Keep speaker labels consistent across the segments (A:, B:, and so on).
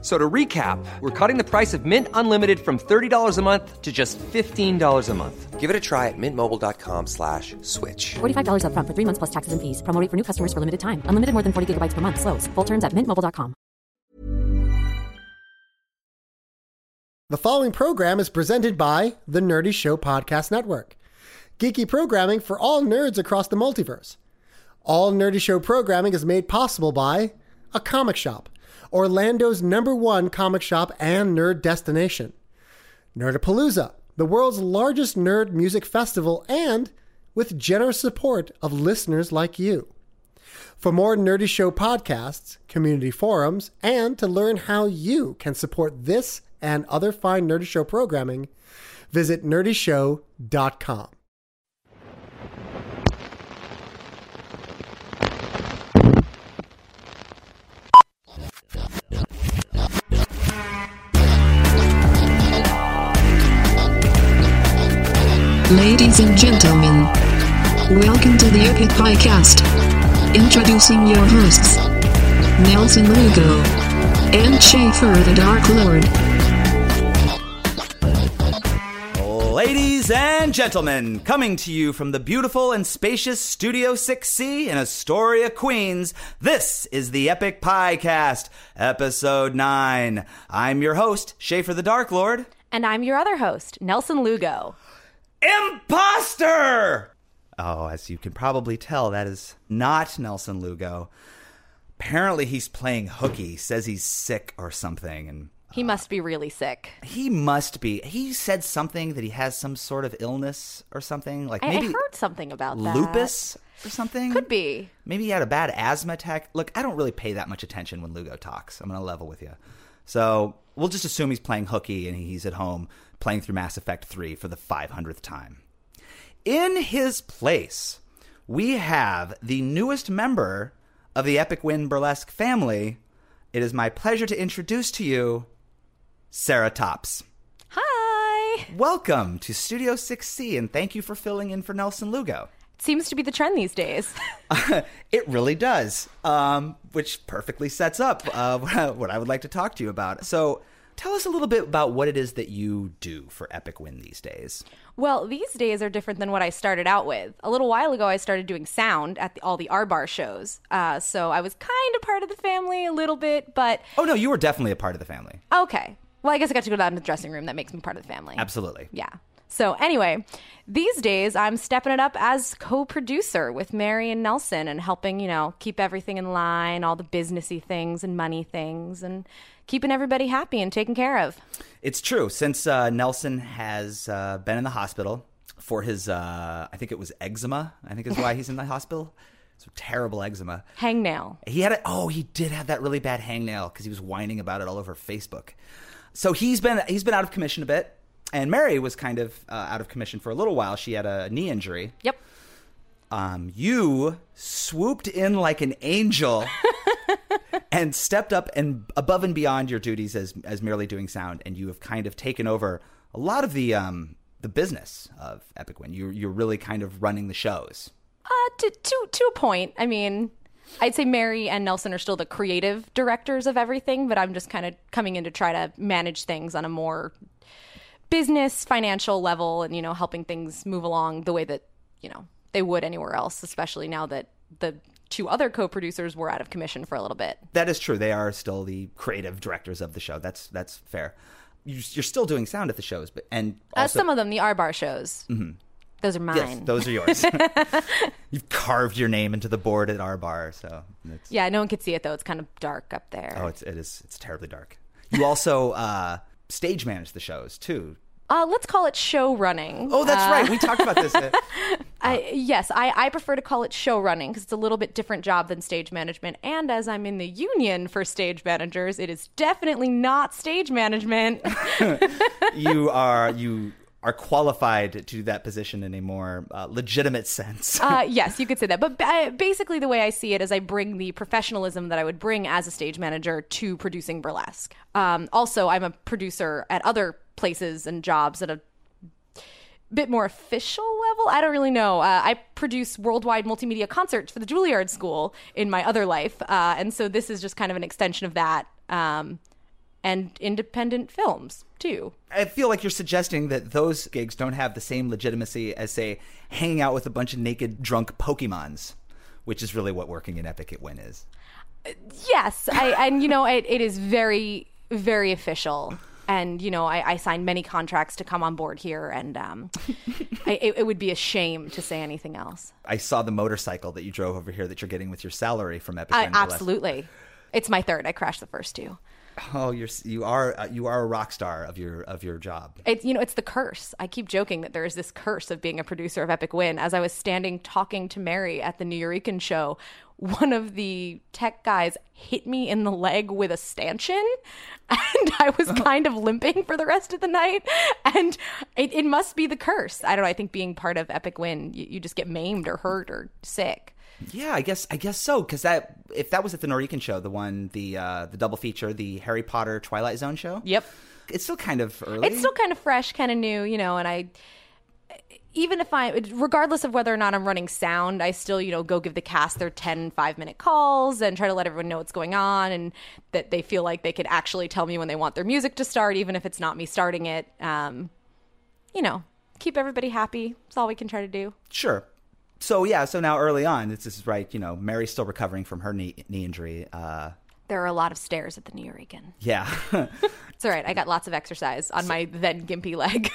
A: F- So to recap, we're cutting the price of Mint Unlimited from $30 a month to just $15 a month.
B: Give it a try at mintmobile.com slash switch.
C: $45 upfront for three months plus taxes and fees. Promo rate for new customers for limited time. Unlimited more than 40 gigabytes per month. Slows. Full terms at mintmobile.com.
D: The following program is presented by the Nerdy Show Podcast Network. Geeky programming for all nerds across the multiverse. All Nerdy Show programming is made possible by a comic shop, Orlando's number one comic shop and nerd destination. Nerdapalooza, the world's largest nerd music festival, and with generous support of listeners like you. For more Nerdy Show podcasts, community forums, and to learn how you can support this and other fine Nerdy Show programming, visit nerdyshow.com.
E: Ladies and gentlemen, welcome to the Epic Podcast. Introducing your hosts, Nelson Lugo and Schaefer the Dark Lord.
F: Ladies and gentlemen, coming to you from the beautiful and spacious Studio 6C in Astoria, Queens, this is the Epic Piecast, Episode 9. I'm your host, Schaefer the Dark Lord.
G: And I'm your other host, Nelson Lugo.
F: Imposter! Oh, as you can probably tell, that is not Nelson Lugo. Apparently, he's playing hooky, says he's sick or something, and
G: He must be really sick.
F: he must be. He said something that he has some sort of illness or something, like
G: I, I
F: maybe
G: heard something about that.
F: lupus or something.
G: Could be.
F: Maybe he had a bad asthma attack. Look, I don't really pay that much attention when Lugo talks. I'm going to level with you. So we'll just assume he's playing hooky and he's at home playing through Mass Effect 3 for the 500th time. In his place, we have the newest member of the Epic Win Burlesque family. It is my pleasure to introduce to you Sarah Tops.
G: Hi.
F: Welcome to Studio 6C and thank you for filling in for Nelson Lugo.
G: It seems to be the trend these days.
F: it really does, um, which perfectly sets up uh, what I would like to talk to you about. So, tell us a little bit about what it is that you do for Epic Win these days.
G: well, these days are different than what I started out with. A little while ago, I started doing sound at the, all the R Bar shows. Uh, so I was kind of part of the family a little bit, but
F: Oh no, you were definitely a part of the family.
G: okay. Well, I guess I got to go down to the dressing room. That makes me part of the family.
F: Absolutely.
G: Yeah. So anyway, these days I'm stepping it up as co-producer with Mary and Nelson and helping, you know, keep everything in line, all the businessy things and money things and keeping everybody happy and taken care of.
F: It's true. Since uh, Nelson has uh, been in the hospital for his, uh, I think it was eczema. I think is why he's in the hospital. So terrible eczema.
G: Hangnail.
F: He had it. Oh, he did have that really bad hangnail because he was whining about it all over Facebook. So he's been he's been out of commission a bit, and Mary was kind of uh, out of commission for a little while. She had a knee injury.
G: Yep.
F: Um, you swooped in like an angel and stepped up and above and beyond your duties as as merely doing sound, and you have kind of taken over a lot of the um the business of Epic Win. You you're really kind of running the shows.
G: Uh, to, to, to a point. I mean, I'd say Mary and Nelson are still the creative directors of everything, but I'm just kind of coming in to try to manage things on a more business, financial level and, you know, helping things move along the way that, you know, they would anywhere else, especially now that the two other co-producers were out of commission for a little bit.
F: That is true. They are still the creative directors of the show. That's that's fair. You- You're still doing sound at the shows, but and
G: Uh, some of them, the R Bar shows. Those are mine.
F: yes, those are yours. You've carved your name into the board at R bar. so it's,
G: yeah, no one could see it though. It's kind of dark up there.
F: oh, it's it is it's terribly dark. You also uh, stage manage the shows too.
G: Uh, let's call it show running.
F: Oh, that's right. We talked about this. uh,
G: I, yes, I, I prefer to call it show running because it's a little bit different job than stage management. And as I'm in the union for stage managers, it is definitely not stage management.
F: you are you are qualified to do that position in a more uh, legitimate sense.
G: Uh, yes, you could say that. But ba- basically, the way I see it is I bring the professionalism that I would bring as a stage manager to producing burlesque. Um, also, I'm a producer at other places and jobs at a bit more official level. I don't really know. Uh, I produce worldwide multimedia concerts for the Juilliard School in my other life, uh, and so this is just kind of an extension of that. Um, and independent films too.
F: I feel like you're suggesting that those gigs don't have the same legitimacy as, say, hanging out with a bunch of naked, drunk Pokemons, which is really what working in Epic at Win is.
G: Yes, I, and you know it, it is very, very official. And you know, I, I signed many contracts to come on board here, and um, I, it, it would be a shame to say anything else.
F: I saw the motorcycle that you drove over here that you're getting with your salary from Epic.
G: I, absolutely, it's my third. I crashed the first two.
F: Oh, you're you are uh, you are a rock star of your of your job.
G: It's you know it's the curse. I keep joking that there is this curse of being a producer of Epic Win. As I was standing talking to Mary at the Nuyorican show, one of the tech guys hit me in the leg with a stanchion, and I was kind of limping for the rest of the night. And it, it must be the curse. I don't know. I think being part of Epic Win, you, you just get maimed or hurt or sick.
F: Yeah, I guess I guess so. Because that if that was at the Norwegian show, the one the uh, the double feature, the Harry Potter Twilight Zone show.
G: Yep.
F: It's still kind of early.
G: It's still kind of fresh, kind of new, you know, and I even if I regardless of whether or not I'm running sound, I still, you know, go give the cast their 10 5-minute calls and try to let everyone know what's going on and that they feel like they could actually tell me when they want their music to start even if it's not me starting it. Um, you know, keep everybody happy. That's all we can try to do.
F: Sure. So yeah, so now early on, this is right. You know, Mary's still recovering from her knee knee injury. Uh,
G: There are a lot of stairs at the Nuyorican.
F: yeah.
G: It's all right. I got lots of exercise on my then gimpy leg.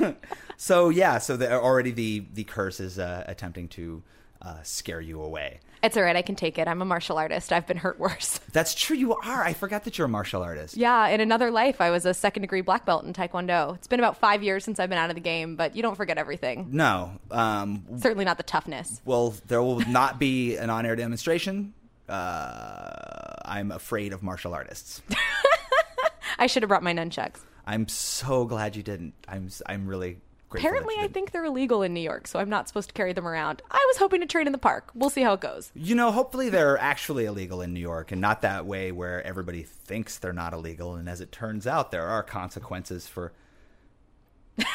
F: so yeah, so the, already the the curse is uh, attempting to uh, scare you away.
G: it's all right. I can take it. I'm a martial artist. I've been hurt worse.
F: That's true. You are. I forgot that you're a martial artist.
G: Yeah, in another life, I was a second degree black belt in Taekwondo. It's been about five years since I've been out of the game, but you don't forget everything.
F: No. Um,
G: Certainly not the toughness.
F: well, there will not be an on-air demonstration. Uh, I'm afraid of martial artists.
G: I should have brought my nunchucks.
F: I'm so glad you didn't. I'm I'm really
G: Apparently, I think they're illegal in New York, so I'm not supposed to carry them around. I was hoping to train in the park. We'll see how it goes.
F: You know, hopefully they're actually illegal in New York and not that way where everybody thinks they're not illegal. And as it turns out, there are consequences for.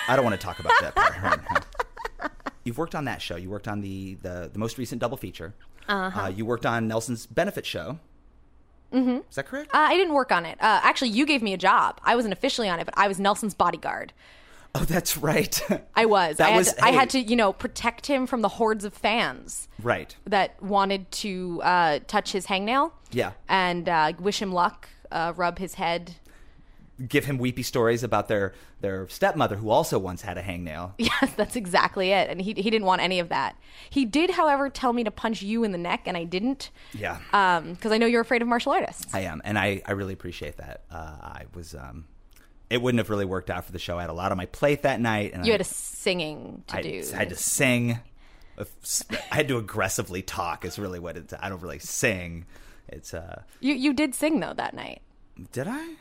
F: I don't want to talk about that part. You've worked on that show. You worked on the, the, the most recent double feature. Uh-huh. you worked on Nelson's benefit show. Mm-hmm. Is that correct?
G: Uh, I didn't work on it. Uh, actually, you gave me a job. I wasn't officially on it, but I was Nelson's bodyguard.
F: oh, that's right.
G: I was.
F: That
G: I, had
F: was-
G: to, I had to, you know, protect him from the hordes of fans
F: right.
G: that wanted to uh, touch his hangnail.
F: Yeah.
G: And uh, wish him luck, uh, rub his head.
F: Give him weepy stories about their, their stepmother who also once had a hangnail.
G: Yes, that's exactly it. And he, he didn't want any of that. He did, however, tell me to punch you in the neck, and I didn't.
F: Yeah.
G: Um, Because I know you're afraid of martial artists.
F: I am, and I, I really appreciate that. Uh, I was, um, it wouldn't have really worked out for the show. I had a lot on my plate that night, and
G: You
F: I,
G: had a singing to
F: I,
G: do.
F: I had to sing. I had to aggressively talk. Is really what it's. I don't really sing. It's. uh
G: You you did sing though that night
F: Did I?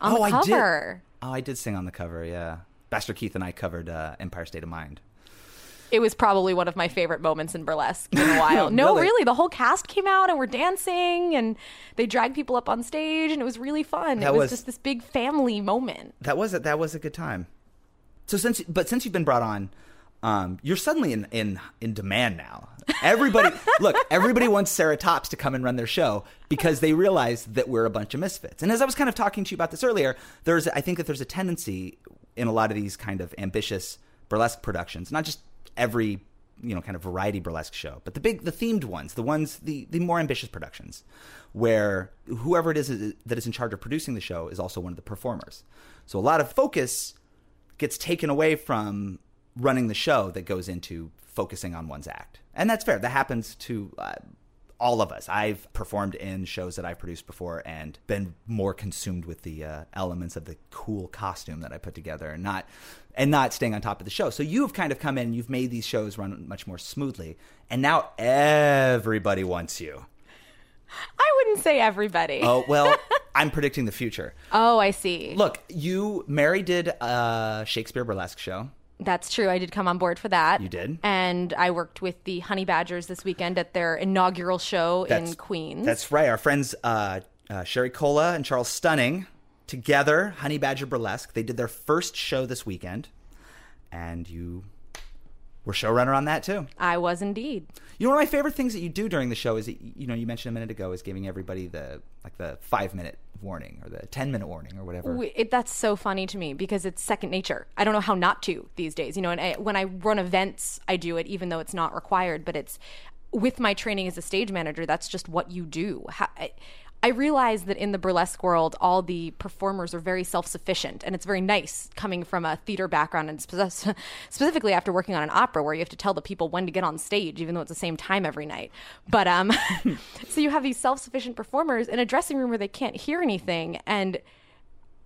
G: On
F: oh,
G: the
F: I did. Oh, I did sing on the cover. Yeah, Bastard Keith and I covered uh, Empire State of Mind.
G: It was probably one of my favorite moments in burlesque in a while. no,
F: Really?
G: really, the whole cast came out and were dancing, and they dragged people up on stage, and it was really fun.
F: That
G: it was,
F: was-
G: just this big family moment.
F: That was a, that was a good time. So since but since you've been brought on, um, you're suddenly in in in demand now. Everybody look, everybody wants Sarah Tops to come and run their show because they realize that we're a bunch of misfits. And as I was kind of talking to you about this earlier, there's I think that there's a tendency in a lot of these kind of ambitious burlesque productions, not just every you know kind of variety burlesque show, but the big the themed ones, the ones the the more ambitious productions, where whoever it is that is in charge of producing the show is also one of the performers. So a lot of focus gets taken away from running the show that goes into focusing on one's act. And that's fair. That happens to uh, all of us. I've performed in shows that I've produced before and been more consumed with the uh, elements of the cool costume that I put together and not and not staying on top of the show. So you've kind of come in, you've made these shows run much more smoothly, and now everybody wants you.
G: I wouldn't say everybody.
F: Oh well, I'm predicting the future.
G: Oh, I see.
F: Look, you Mary did a Shakespeare burlesque show.
G: That's true. I did come on board for that.
F: You did?
G: And I worked with the Honey Badgers this weekend at their inaugural show in Queens.
F: That's right. Our friends uh, uh, Sherry Cola and Charles Stunning together, Honey Badger Burlesque. They did their first show this weekend, and you were showrunner on that too.
G: I was indeed.
F: You know, one of my favorite things that you do during the show is that, you know you mentioned a minute ago is giving everybody the like the five minute warning or the ten minute warning or whatever.
G: We- It, that's so funny to me because it's second nature. I don't know how not to these days. You know, and I, when I run events, I do it even though it's not required. But it's with my training as a stage manager. That's just what you do. How, I, I realize that in the burlesque world, all the performers are very self sufficient, and it's very nice coming from a theater background and spe- specifically after working on an opera where you have to tell the people when to get on stage, even though it's the same time every night. But um, so you have these self sufficient performers in a dressing room where they can't hear anything, and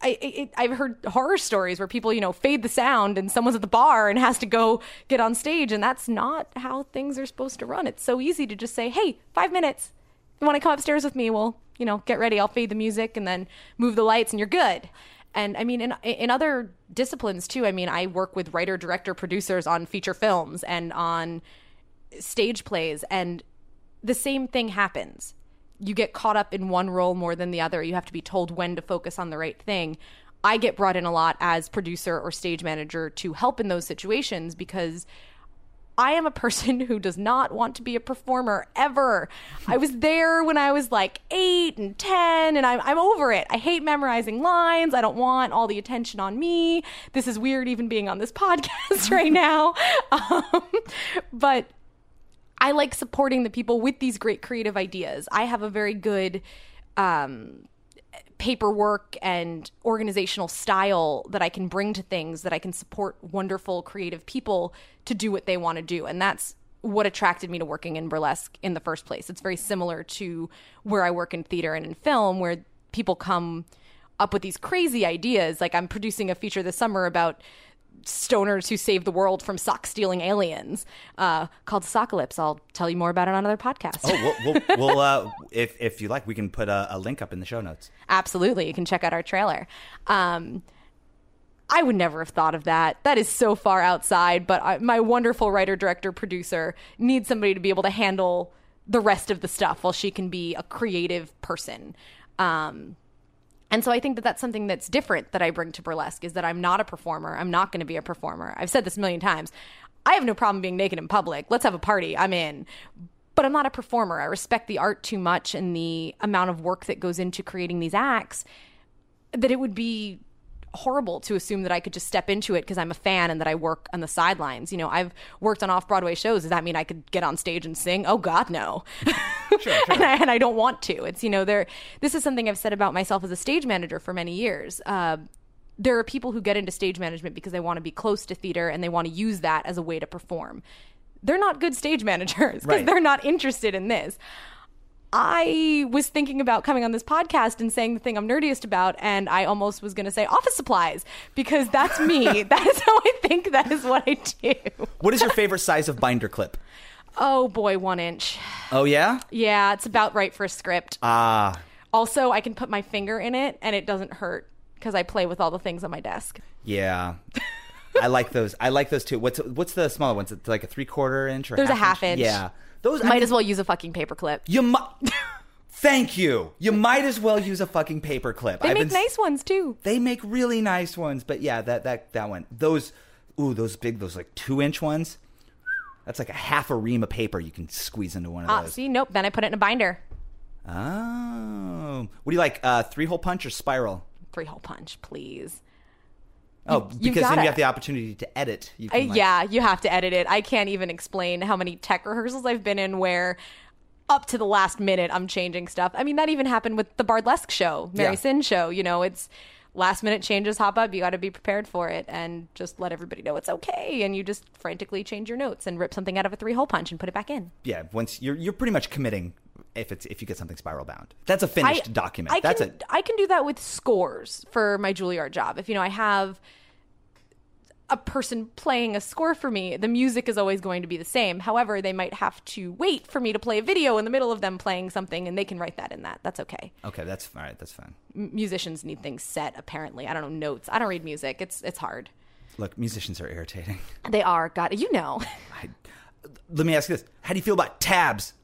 G: I, I've heard horror stories where people, you know, fade the sound and someone's at the bar and has to go get on stage, and that's not how things are supposed to run. It's so easy to just say, "Hey, five minutes. You want to come upstairs with me? Well, you know, get ready. I'll fade the music and then move the lights, and you're good." And I mean, in in other disciplines too. I mean, I work with writer, director, producers on feature films and on stage plays, and the same thing happens. You get caught up in one role more than the other. You have to be told when to focus on the right thing. I get brought in a lot as producer or stage manager to help in those situations because I am a person who does not want to be a performer ever. I was there when I was like eight and 10, and I'm, I'm over it. I hate memorizing lines. I don't want all the attention on me. This is weird, even being on this podcast right now. Um, but I like supporting the people with these great creative ideas. I have a very good um, paperwork and organizational style that I can bring to things that I can support wonderful creative people to do what they want to do. And that's what attracted me to working in burlesque in the first place. It's very similar to where I work in theater and in film, where people come up with these crazy ideas. Like I'm producing a feature this summer about stoners who save the world from sock stealing aliens uh, called Sockalypse. I'll tell you more about it on another podcast.
F: Oh, we'll, we'll, we'll uh, if if you like, we can put a, a link up in the show notes.
G: Absolutely. You can check out our trailer. Um, I would never have thought of that. That is so far outside, but I, my wonderful writer, director, producer needs somebody to be able to handle the rest of the stuff while she can be a creative person. Um, and so I think that that's something that's different that I bring to burlesque is that I'm not a performer. I'm not going to be a performer. I've said this a million times. I have no problem being naked in public. Let's have a party. I'm in. But I'm not a performer. I respect the art too much and the amount of work that goes into creating these acts that it would be horrible to assume that I could just step into it because I'm a fan and that I work on the sidelines. You know, I've worked on off Broadway shows. Does that mean I could get on stage and sing? Oh God, no. and, I, and I don't want to. It's you know, there. This is something I've said about myself as a stage manager for many years. Uh, there are people who get into stage management because they want to be close to theater and they want to use that as a way to perform. They're not good stage managers because
F: Right.
G: they're not interested in this. I was thinking about coming on this podcast and saying the thing I'm nerdiest about, and I almost was going to say office supplies because that's me. that is how I think. That is what I do.
F: What is your favorite size of binder clip?
G: Oh boy, one inch.
F: Oh yeah,
G: Yeah, it's about right for a script.
F: ah,
G: also, I can put my finger in it and it doesn't hurt because I play with all the things on my desk.
F: yeah. I like those. I like those too. What's what's the smaller ones? It's like a three quarter inch or
G: There's a half inch.
F: Yeah, those I
G: Might
F: mean,
G: as well use a fucking paperclip.
F: You might. Thank you. You might as well use a fucking paperclip.
G: They
F: I've
G: make
F: been-
G: nice ones too.
F: They make really nice ones, but yeah, that that that one. Those, ooh, those big, those like two inch ones. That's like a half a ream of paper you can squeeze into one of
G: Ah,
F: those.
G: see, nope. Then I put it in a binder.
F: Oh, what do you like? Uh, three hole punch or spiral?
G: Three hole punch, please.
F: Oh, because then you have the opportunity to edit. You can, like-
G: yeah, you have to edit it. I can't even explain how many tech rehearsals I've been in where up to the last minute I'm changing stuff. I mean, that even happened with the Bardlesque show, Mary
F: Yeah.
G: Sin show. You know, it's last minute changes hop up. You got to be prepared for it and just let everybody know it's okay. And you just frantically change your notes and rip something out of a three hole punch and put it back in.
F: yeah. Once you're you're pretty much committing if it's if you get something spiral bound. That's a finished document.
G: I
F: That's
G: can,
F: it.
G: I can do that with scores for my Juilliard job. If you know, I have a person playing a score for me, the music is always going to be the same. However, they might have to wait for me to play a video in the middle of them playing something, and they can write that in that. That's okay.
F: Okay, that's all right. That's fine.
G: M- musicians need things set. Apparently, I don't know notes. I don't read music. It's it's hard.
F: Look, musicians are irritating.
G: They are. God, you know,
F: Let me ask you this: How do you feel about tabs?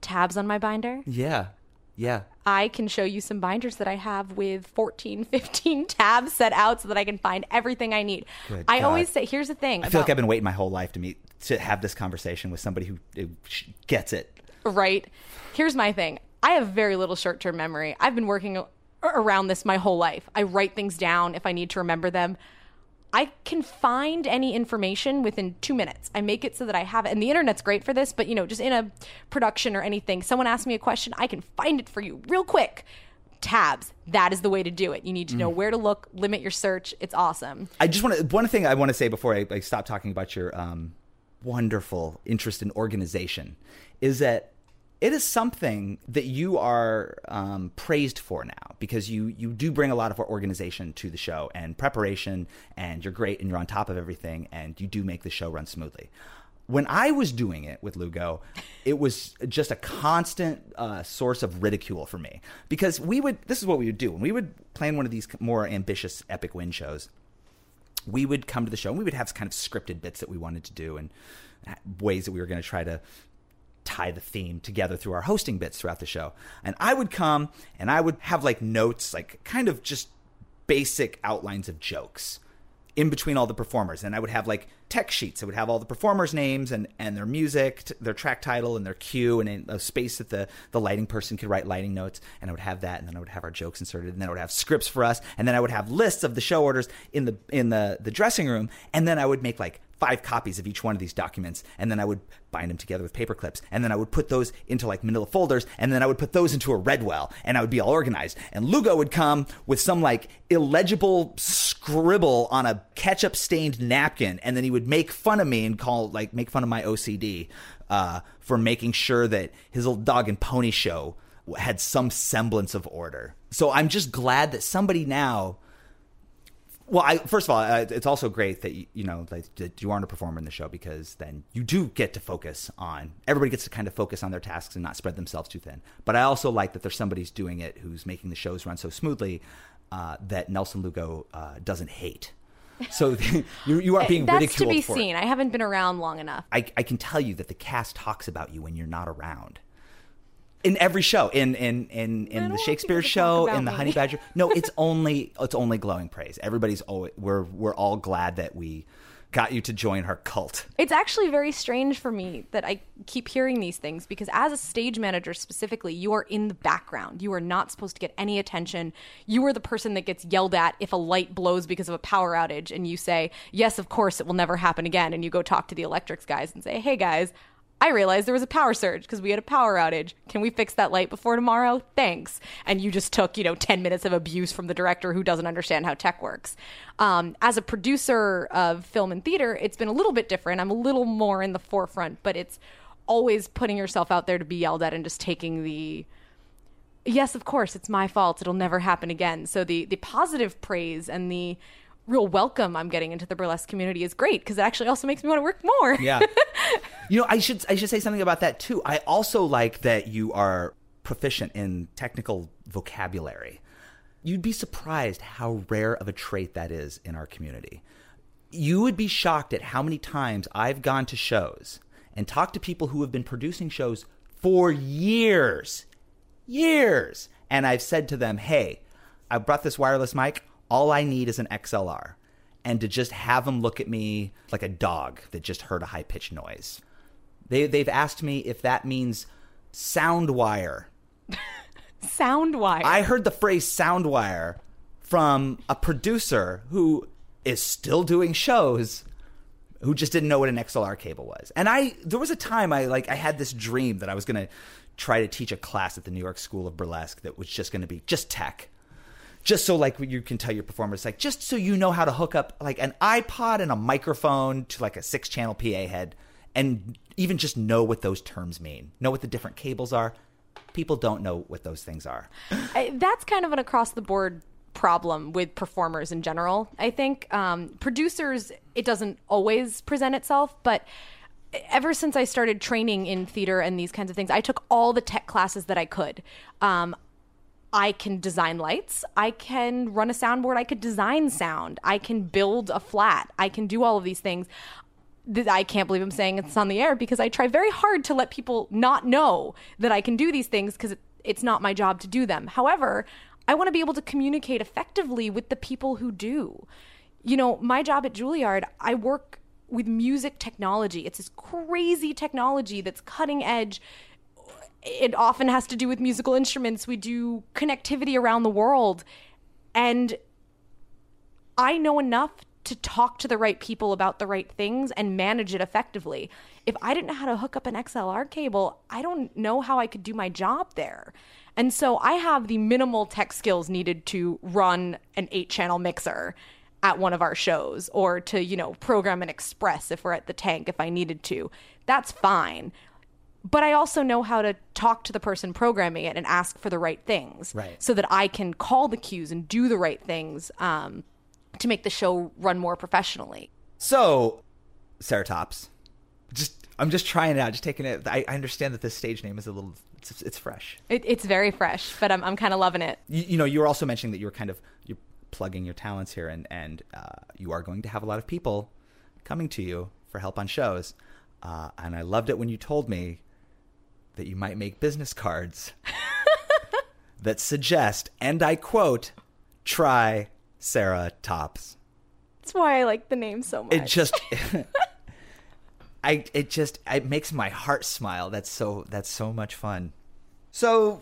G: tabs on my binder.
F: Yeah, yeah.
G: I can show you some binders that I have with 14, 15 tabs set out so that I can find everything I need.
F: Good
G: I
F: God.
G: always say, here's the thing.
F: I feel like I've been waiting my whole life to meet to have this conversation with somebody who, who gets it.
G: right? Here's my thing. I have very little short term memory. I've been working around this my whole life. I write things down if I need to remember them. I can find any information within two minutes. I make it so that I have it. And the internet's great for this, but you know, just in a production or anything, someone asks me a question, I can find it for you real quick. Tabs. That is the way to do it. You need to know where to look, limit your search. It's awesome.
F: I just want to one thing I want to say before I, I stop talking about your um, wonderful interest in organization is that it is something that you are um, praised for now because you you do bring a lot of organization to the show and preparation and you're great and you're on top of everything and you do make the show run smoothly. When I was doing it with Lugo, it was just a constant uh, source of ridicule for me because we would. This is what we would do when we would plan one of these more ambitious epic win shows we would come to the show and we would have kind of scripted bits that we wanted to do and ways that we were going to try to tie the theme together through our hosting bits throughout the show. And I would come and I would have like notes, like kind of just basic outlines of jokes in between all the performers. And i would have like tech sheets. I would have all the performers names and, and their music their track title and their cue and a space that the, the lighting person could write lighting notes. And i would have that. And then i would have our jokes inserted. And then i would have scripts for us. And then i would have lists of the show orders in the in the the dressing room. And then i would make like five copies of each one of these documents and then I would bind them together with paper clips and then I would put those into like manila folders and then I would put those into a Redwell and I would be all organized and Lugo would come with some like illegible scribble on a ketchup stained napkin and then he would make fun of me and call like make fun of my OCD uh, for making sure that his little dog and pony show had some semblance of order. So I'm just glad that somebody now well, I, first of all, uh, it's also great that you, you know like, that you aren't a performer in the show because then you do get to focus on everybody gets to kind of focus on their tasks and not spread themselves too thin. But I also like that there's somebody who's doing it who's making the shows run so smoothly uh, that Nelson Lugo uh, doesn't hate. So you, you aren't being
G: That's
F: ridiculed
G: to be seen.
F: it.
G: I haven't been around long enough.
F: I, I can tell you that the cast talks about you when you're not around. In every show, in in in, in the Shakespeare show, in the
G: about
F: Honey. Badger. No, it's only it's only glowing praise. Everybody's always we're we're all glad that we got you to join our cult.
G: It's actually very strange for me that I keep hearing these things because, as a stage manager specifically, you are in the background. You are not supposed to get any attention. You are the person that gets yelled at if a light blows because of a power outage, and you say, Yes, of course, it will never happen again. And you go talk to the electrics guys and say, Hey, guys, I realized there was a power surge because we had a power outage. Can we fix that light before tomorrow? Thanks. And you just took, you know, 10 minutes of abuse from the director who doesn't understand how tech works. Um, as a producer of film and theater, it's been a little bit different. I'm a little more in the forefront, but it's always putting yourself out there to be yelled at and just taking the yes of course it's my fault it'll never happen again so the the positive praise and the real welcome i'm getting into the burlesque community is great because it actually also makes me want to work more
F: Yeah. you know, I should I should say something about that too. I also like that you are proficient in technical vocabulary. You'd be surprised how rare of a trait that is in our community. You would be shocked at how many times I've gone to shows and talked to people who have been producing shows for years. Years. And I've said to them, "Hey, I brought this wireless mic. All I need is an XLR." and to just have them look at me like a dog that just heard a high pitched noise. They they've asked me if that means sound wire.
G: sound wire
F: I heard the phrase sound wire from a producer who is still doing shows who just didn't know what an XLR cable was. And I there was a time I like I had this dream that I was going to try to teach a class at the New York School of Burlesque that was just going to be just tech. Just so like you can tell your performers like just so you know how to hook up like an iPod and a microphone to like a six channel PA head and even just know what those terms mean. Know what the different cables are. People don't know what those things are.
G: I- that's kind of an across the board problem with performers in general. I think um, producers, it doesn't always present itself, but ever since I started training in theater and these kinds of things, I took all the tech classes that I could. Um, I can design lights. I can run a soundboard. I could design sound. I can build a flat. I can do all of these things. I can't believe I'm saying it's on the air because I try very hard to let people not know that I can do these things because it's not my job to do them. However, I want to be able to communicate effectively with the people who do. You know, my job at Juilliard, I work with music technology. It's this crazy technology that's cutting edge it often has to do with musical instruments. We do connectivity around the world. And I know enough to talk to the right people about the right things and manage it effectively. If I didn't know how to hook up an XLR cable, I don't know how I could do my job there. And so I have the minimal tech skills needed to run an eight channel mixer at one of our shows or to, you know, program an express if we're at the tank if I needed to. That's fine but I also know how to talk to the person programming it and ask for the right things,
F: Right.
G: So that I can call the cues and do the right things um, to make the show run more professionally.
F: So, Sarah Tops, just I'm just trying it out, just taking it. I, I understand that this stage name is a little, it's, it's fresh.
G: It, it's very fresh, but I'm I'm kind of loving it.
F: You, you know, you were also mentioning that you were kind of you're plugging your talents here, and and uh, you are going to have a lot of people coming to you for help on shows. Uh, and I loved it when you told me that you might make business cards that suggest, and I quote, "Try Sarah Tops."
G: That's why I like the name so much.
F: it just i it just it makes my heart smile that's so that's so much fun so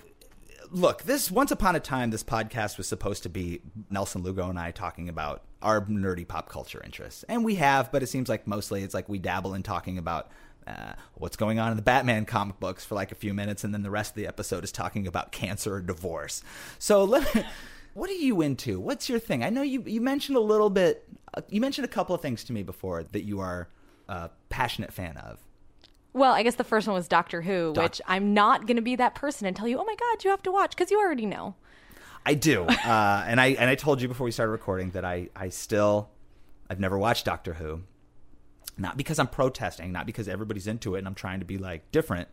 F: look this once upon a time this podcast was supposed to be nelson lugo and i talking about our nerdy pop culture interests and we have but it seems like mostly it's like we dabble in talking about uh, what's going on in the Batman comic books for like a few minutes, and then the rest of the episode is talking about cancer or divorce. So let me, what are you into? What's your thing? I know you you mentioned a little bit. Uh, you mentioned a couple of things to me before that you are a passionate fan of.
G: well, I guess the first one was Doctor Who,
F: Doc-
G: which I'm not going to be that person and tell you, oh my God, you have to watch because you already know.
F: I do, uh, and I and I told you before we started recording that I I still I've never watched Doctor Who, not because I'm protesting, not because everybody's into it and I'm trying to be like different,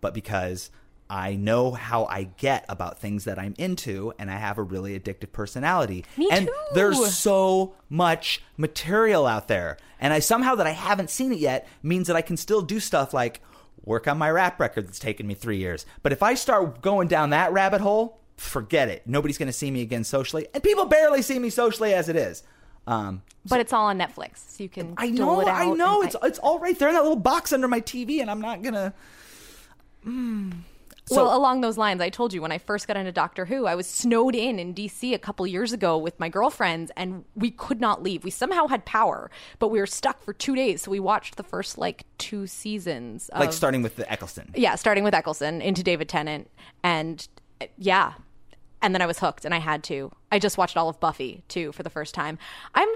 F: but because I know how I get about things that I'm into, and I have a really addictive personality.
G: Me
F: and
G: too.
F: there's so much material out there, and I somehow that I haven't seen it yet means that I can still do stuff like work on my rap record that's taken me three years. But if I start going down that rabbit hole, forget it. Nobody's going to see me again socially, and people barely see me socially as it is. Um,
G: But it's all on Netflix, so you can.
F: I know,
G: it
F: I know. It's it's all right there in that little box under my TV, and I'm not gonna. Mm. So,
G: well, along those lines, I told you when I first got into Doctor Who, I was snowed in in DC a couple years ago with my girlfriends, and we could not leave. We somehow had power, but we were stuck for two days. So we watched the first like two seasons. Of,
F: like starting with the Eccleston.
G: yeah, starting with Eccleston into David Tennant, and yeah, and then I was hooked, and I had to. I just watched all of Buffy too for the first time. I'm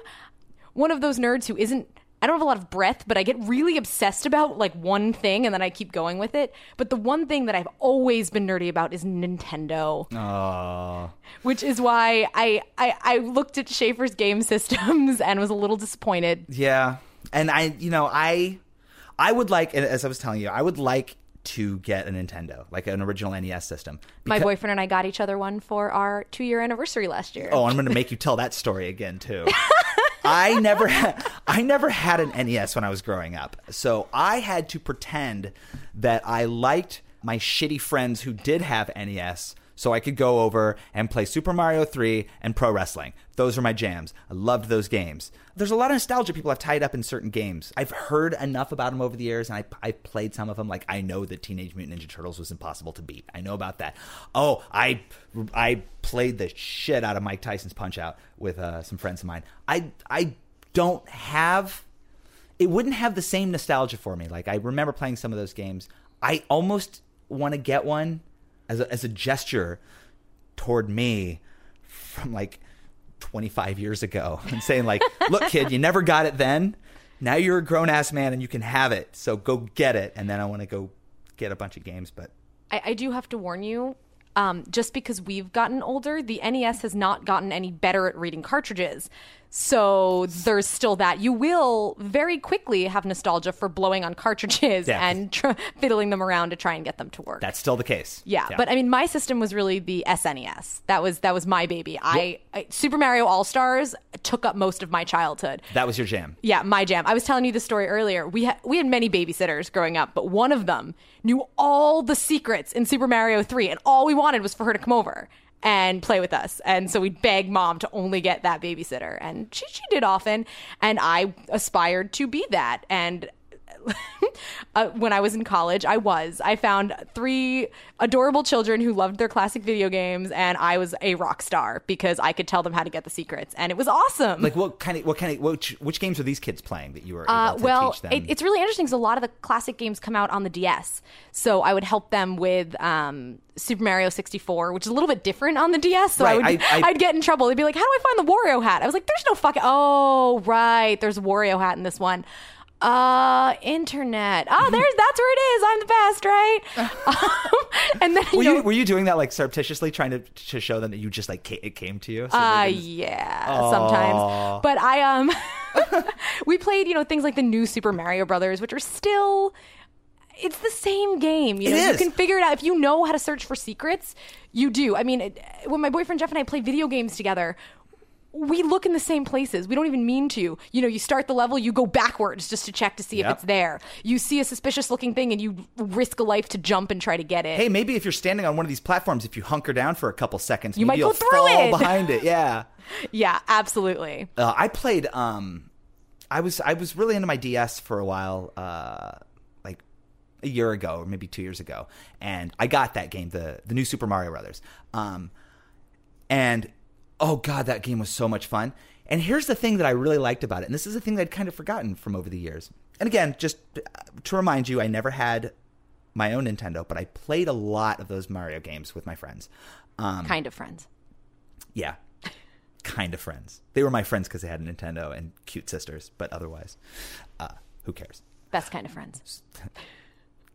G: one of those nerds who isn't. I don't have a lot of breadth, but I get really obsessed about like one thing, and then I keep going with it. But the one thing that I've always been nerdy about is Nintendo,
F: Oh,
G: which is why I I, I looked at Schaefer's game systems and was a little disappointed.
F: yeah. And I, you know, I, I would like, as I was telling you, I would like to get a Nintendo, like an original NES system.
G: My boyfriend and I got each other one for our two year anniversary last year.
F: Oh, I'm going to make you tell that story again too. I never had I never had an NES when I was growing up. So I had to pretend that I liked my shitty friends who did have NES so I could go over and play Super Mario 3 and pro wrestling. Those are my jams. I loved those games. There's a lot of nostalgia people have tied up in certain games. I've heard enough about them over the years and I, I've played some of them. Like, I know that Teenage Mutant Ninja Turtles was impossible to beat. I know about that. Oh, I, I played the shit out of Mike Tyson's Punch Out with uh, some friends of mine. I, I don't have it wouldn't have the same nostalgia for me. Like I remember playing some of those games. I almost want to get one as a, as a gesture toward me from like 25 years ago and saying like, "Look, kid, you never got it then. Now you're a grown ass man and you can have it. So go get it." And then I want to go get a bunch of games, but
G: I, I do have to warn you. um, just because we've gotten older, the NES has not gotten any better at reading cartridges. So there's still that. You will very quickly have nostalgia for blowing on cartridges
F: Yeah.
G: and tr- fiddling them around to try and get them to work.
F: That's still the case.
G: Yeah, but I mean, my system was really the SNES. That was that was my baby. I, I Super Mario All Stars took up most of my childhood.
F: that was your jam.
G: Yeah, my jam. I was telling you the story earlier. We had we had many babysitters growing up, but one of them knew all the secrets in Super Mario 3 and all we wanted was for her to come over and play with us. And so we'd beg mom to only get that babysitter. And she she did often. And I aspired to be that. And uh, when I was in college, I was. I found three adorable children who loved their classic video games, and I was a rock star because I could tell them how to get the secrets, and it was awesome.
F: Like what kind of what kind of which, which games are these kids playing that you were able
G: Uh,
F: to
G: well,
F: teach them?
G: it, it's really interesting because a lot of the classic games come out on the DS. So I would help them with um, Super Mario 64, which is a little bit different on the DS. So I
F: Right,
G: would,
F: I- I-
G: I, would get in trouble. They'd be like, "How do I find the Wario hat?" I was like, "There's no fucking. Oh, right, there's a Wario hat in this one." Uh, internet. Oh, there's that's where it is. I'm the best, right? um, and then
F: were
G: you know,
F: you were you doing that like surreptitiously trying to to show them that you just like ca- it came to you? So
G: Uh,
F: didn't-
G: yeah, sometimes. But I um, we played you know things like the new Super Mario Brothers, which are still. It's the same game. You know, you can figure it out if you know how to search for secrets. You do. I mean, it, when my boyfriend Jeff and I play video games together, we look in the same places. We don't even mean to. You know, you start the level, you go backwards just to check to see
F: Yep.
G: if it's there. You see a suspicious looking thing, and you risk a life to jump and try to get it.
F: Hey, maybe if you're standing on one of these platforms, if you hunker down for a couple seconds,
G: You might go through
F: fall
G: it.
F: behind it. Yeah.
G: Yeah, absolutely.
F: Uh, I played. Um, I was I was really into my DS for a while, uh, like a year ago or maybe two years ago, and I got that game, the the new Super Mario Brothers. Um, and oh god, that game was so much fun. And here's the thing that I really liked about it, and this is a thing that I'd kind of forgotten from over the years. And again, just uh, to remind you, I never had my own Nintendo, but I played a lot of those Mario games with my friends. Um,
G: kind of friends.
F: yeah. Kind of friends. They were my friends because they had a Nintendo and cute sisters, but otherwise, uh, who cares?
G: Best kind of friends.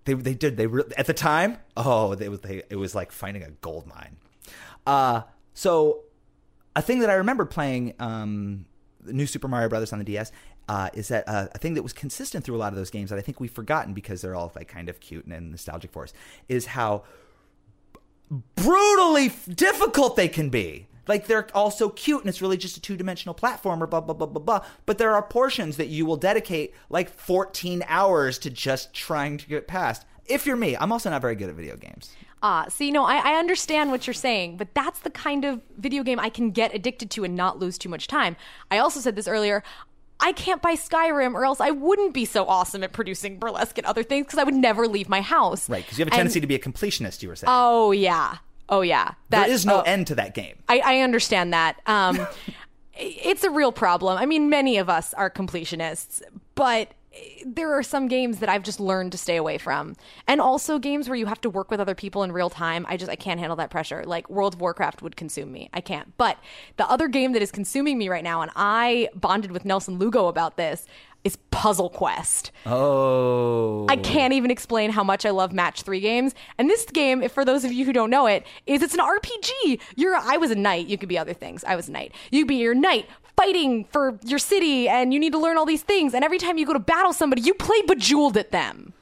F: They they did they re- at the time. Oh, they was they it was like finding a gold mine. Uh so a thing that I remember playing um new Super Mario Brothers on the DS uh, is that uh, a thing that was consistent through a lot of those games that I think we've forgotten because they're all like kind of cute and, nostalgic for us is how brutally difficult they can be. Like they're all so cute and it's really just a two dimensional platformer, blah, blah, blah, blah, blah. But there are portions that you will dedicate like 14 hours to just trying to get past. If you're me, I'm also not very good at video games.
G: Ah, see, no, I, I understand what you're saying, but that's the kind of video game I can get addicted to and not lose too much time. I also said this earlier. I can't buy Skyrim, or else I wouldn't be so awesome at producing burlesque and other things because I would never leave my house.
F: Right, because you have a
G: And-
F: tendency to be a completionist, you were saying.
G: Oh yeah, oh yeah. That,
F: there is no
G: oh,
F: end to that game.
G: I, I understand that. Um, it's a real problem. I mean, many of us are completionists, but there are some games that I've just learned to stay away from, and also games where you have to work with other people in real time. I just I can't handle that pressure. Like World of Warcraft would consume me. I can't. But the other game that is consuming me right now, and I bonded with Nelson Lugo about this, is Puzzle Quest.
F: Oh.
G: I can't even explain how much I love match three games. And this game, if for those of you who don't know it, is it's an RPG. You're I was a knight. You could be other things. I was a knight. You could be your knight fighting for your city, and you need to learn all these things. And every time you go to battle somebody, you play Bejeweled at them.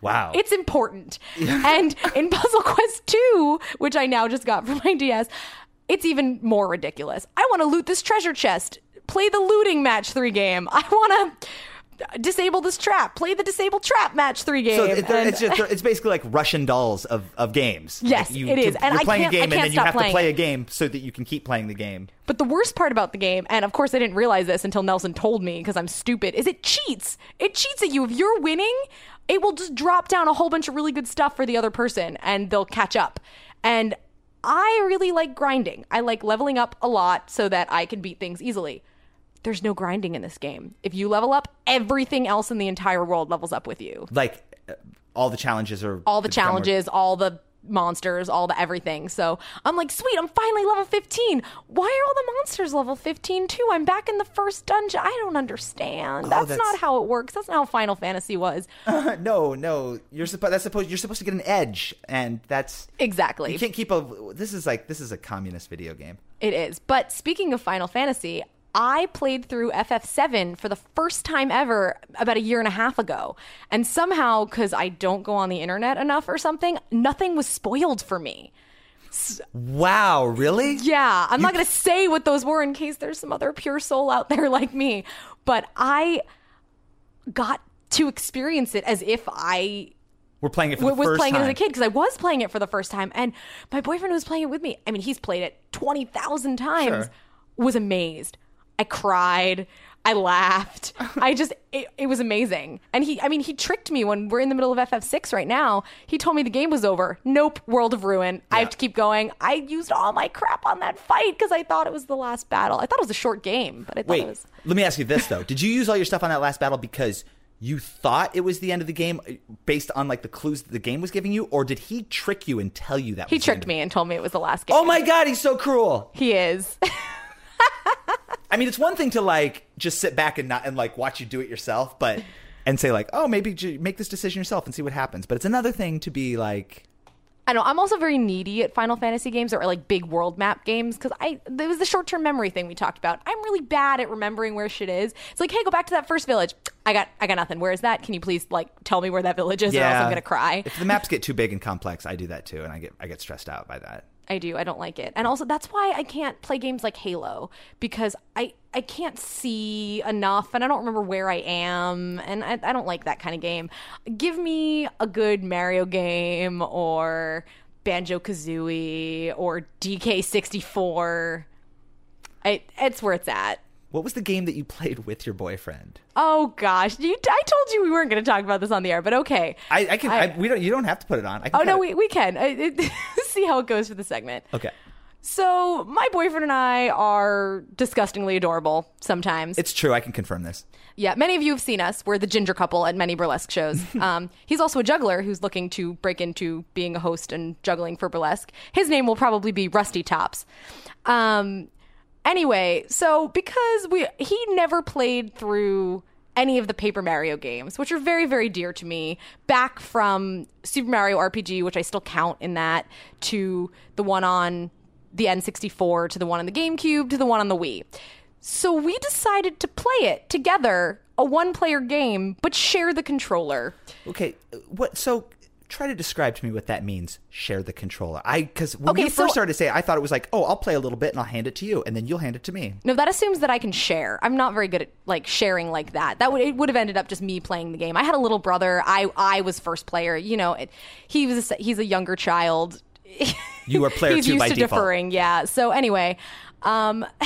F: Wow.
G: It's important. and in Puzzle Quest 2, which I now just got for my DS, it's even more ridiculous. I want to loot this treasure chest. Play the looting match 3 game. I want to disable this trap. Play the disable trap match 3 game.
F: so it,
G: And-
F: it's just it's basically like Russian dolls of, of games.
G: Yes,
F: Like you,
G: it is. And
F: you're
G: I
F: playing
G: can't-
F: a
G: I
F: game and then you have to play
G: it.
F: a game so that you can keep playing the game.
G: But the worst part about the game, and of course I didn't realize this until Nelson told me because I'm stupid, is it cheats. It cheats at you. If you're winning, it will just drop down a whole bunch of really good stuff for the other person and they'll catch up. And I really like grinding. I like leveling up a lot so that I can beat things easily. There's no grinding in this game. If you level up, everything else in the entire world levels up with you.
F: Like uh, all the challenges are
G: All the
F: become more-
G: challenges, all the monsters, all the everything. So I'm like, sweet, I'm finally level 15. Why are all the monsters level 15 too? I'm back in the first dungeon. I don't understand. that's,
F: Oh, that's-
G: not how it works. That's not how Final Fantasy was.
F: no, no, you're supposed. That's supposed. You're supposed to get an edge, and that's
G: Exactly.
F: You can't keep a. This is like this is a communist video game.
G: It is. But speaking of Final Fantasy, I played through FF7 for the first time ever about a year and a half ago. And somehow, because I don't go on the internet enough or something, nothing was spoiled for me.
F: Wow, really?
G: Yeah, I'm not going to say what those were in case there's some other pure soul out there like me. But I got to experience it as if I
F: We're playing it for the
G: was
F: first
G: playing
F: time.
G: it as a kid because I was playing it for the first time, and my boyfriend who was playing it with me. I mean, he's played it twenty thousand times.
F: Sure.
G: Was amazed. I cried. I laughed. I just it, it was amazing. And he I mean he tricked me when we're in the middle of FF6 right now. He told me the game was over. Nope, World of Ruin. I have to keep going. I used all my crap on that fight because I thought it was the last battle. I thought it was a short game, but I thought
F: Wait,
G: it was
F: let me ask you this though: Did you use all your stuff on that last battle because you thought it was the end of the game uh, based on like the clues that the game was giving you, or did he trick you and tell you that?
G: he
F: was the end
G: tricked me and told me it was the last game.
F: Oh my god, he's so cruel.
G: He is.
F: I mean, it's one thing to like just sit back and not and like watch you do it yourself, but and say like, oh, maybe j- make this decision yourself and see what happens. But it's another thing to be like,
G: I know. I'm also very needy at Final Fantasy games or like big world map games because I it was the short term memory thing we talked about. I'm really bad at remembering where shit is. It's like, hey, go back to that first village. I got I got nothing. Where is that? Can you please like tell me where that village is, or else I'm gonna cry.
F: If the maps get too big and complex, I do that too, and I get I get stressed out by that.
G: I do. I don't like it. And also that's why I can't play games like Halo because I I can't see enough and I don't remember where I am and I, I don't like that kind of game. Give me a good Mario game or Banjo Kazooie or DK64. I it's where it's at.
F: What was the game that you played with your boyfriend?
G: Oh gosh, you, I told you we weren't going to talk about this on the air, but okay.
F: I, I can. I, we don't. You don't have to put it on. I can
G: oh no, we we can I, it, see how it goes for the segment.
F: Okay.
G: So my boyfriend and I are disgustingly adorable sometimes.
F: It's true. I can confirm this.
G: yeah, many of you have seen us. We're the ginger couple at many burlesque shows. um, he's also a juggler who's looking to break into being a host and juggling for burlesque. His name will probably be Rusty Tops. Um, anyway, so because we he never played through any of the Paper Mario games, which are very, very dear to me, back from Super Mario RPG, which I still count in that, to the one on the N64, to the one on the GameCube, to the one on the Wii. So we decided to play it together, a one player game, but share the controller.
F: Okay. What? So try to describe to me what that means. Share the controller. I because when
G: Okay,
F: you
G: so-
F: first started to say, it, I thought it was like, oh, I'll play a little bit and I'll hand it to you, and then you'll hand it to me.
G: No, that assumes that I can share. I'm not very good at like sharing like that. That would it would have ended up just me playing the game. I had a little brother. I I was first player. You know, it, he was a, he's a younger child.
F: You are player
G: he's
F: two
G: used
F: by
G: to
F: default.
G: deferring. Yeah. So anyway, um,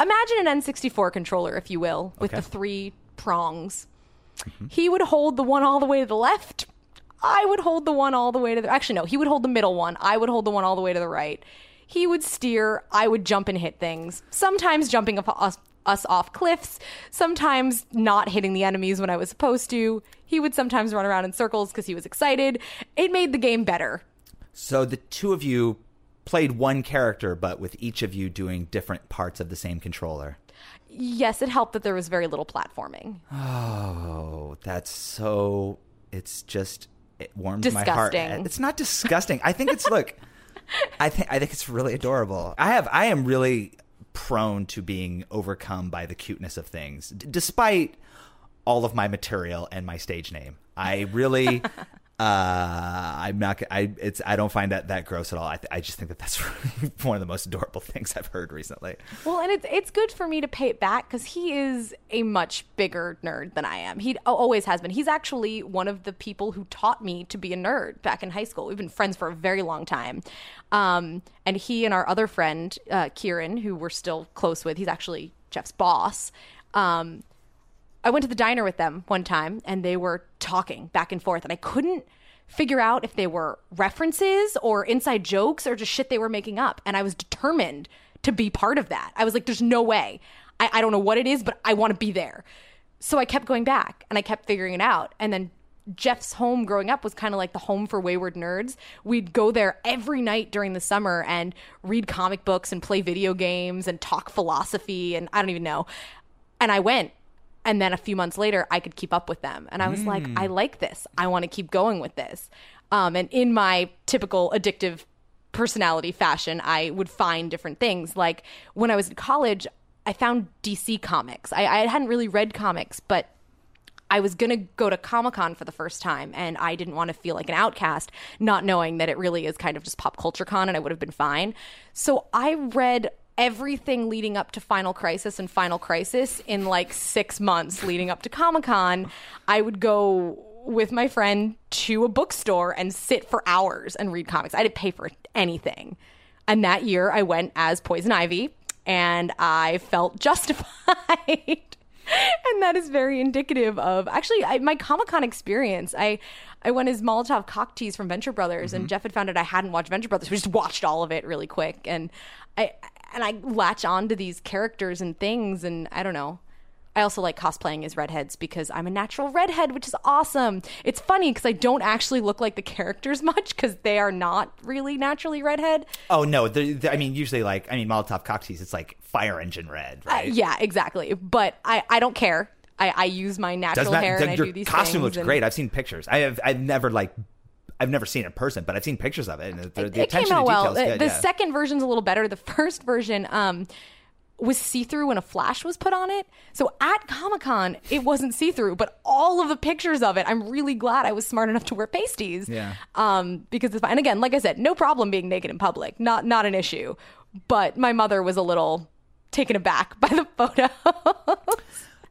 G: imagine an N64 controller, if you will, with
F: Okay.
G: the three prongs. He would hold the one all the way to the left. I would hold the one all the way to the. Actually, no. He would hold the middle one. I would hold the one all the way to the right. He would steer. I would jump and hit things. Sometimes jumping us, us off cliffs. Sometimes not hitting the enemies when I was supposed to. He would sometimes run around in circles because he was excited. It made the game better.
F: So the two of you played one character, but with each of you doing different parts of the same controller.
G: Yes, it helped that there was very little platforming.
F: Oh, that's so. It's just it warms my heart. It's not disgusting. I think it's look. I think I think it's really adorable. I have I am really prone to being overcome by the cuteness of things, d- despite all of my material and my stage name. I really. Uh, I'm not. I it's. I don't find that that gross at all. I, th- I just think that that's one of the most adorable things I've heard recently.
G: Well, and it's it's good for me to pay it back because he is a much bigger nerd than I am. He always has been. He's actually one of the people who taught me to be a nerd back in high school. We've been friends for a very long time. Um, and he and our other friend uh, Kieran, who we're still close with, he's actually Jeff's boss. Um, I went to the diner with them one time and they were talking back and forth and I couldn't figure out if they were references or inside jokes or just shit they were making up. And I was determined to be part of that. I was like, there's no way. I, I don't know what it is, but I want to be there. So I kept going back and I kept figuring it out. And then Jeff's home growing up was kind of like the home for wayward nerds. We'd go there every night during the summer and read comic books and play video games and talk philosophy and I don't even know. And I went and then a few months later I could keep up with them and I was like I like this. I want to keep going with this. Um, and in my typical addictive personality fashion, I would find different things. Like when I was in college, I found DC comics. I, I hadn't really read comics, but I was going to go to Comic Con for the first time, and I didn't want to feel like an outcast, not knowing that it really is kind of just pop culture con, and I would have been fine. So I read everything leading up to Final Crisis and Final Crisis in like six months leading up to Comic Con. I would go with my friend to a bookstore and sit for hours and read comics. I didn't pay for anything. And that year I went as Poison Ivy and I felt justified. and that is very indicative of actually I, my Comic Con experience. I I went as Molotov cocktease from Venture Brothers, and mm-hmm. Jeff had found out I hadn't watched Venture Brothers. We just watched all of it really quick, and I and I latch on to these characters and things, and I don't know. I also like cosplaying as redheads because I'm a natural redhead, which is awesome. It's funny because I don't actually look like the characters much because they are not really naturally redhead.
F: Oh no, the, the- I mean usually like I mean Molotov Cocktease, it's like fire engine red,
G: Uh,
F: right?
G: yeah, exactly. But I, I don't care. I, I use my natural
F: Doesn't
G: hair and I do these
F: costume looks
G: and-
F: great. I've seen pictures. I have I've never like I've never seen it in person, but I've seen pictures of it, and the, the
G: it came out
F: to
G: well.
F: good.
G: the
F: yeah.
G: second version's a little better. The first version um, was see through when a flash was put on it. So at Comic Con, it wasn't see through, but all of the pictures of it, I'm really glad I was smart enough to wear pasties.
F: Yeah.
G: Um, because it's fine. And again, like I said, no problem being naked in public. Not not an issue. But my mother was a little taken aback by the photo.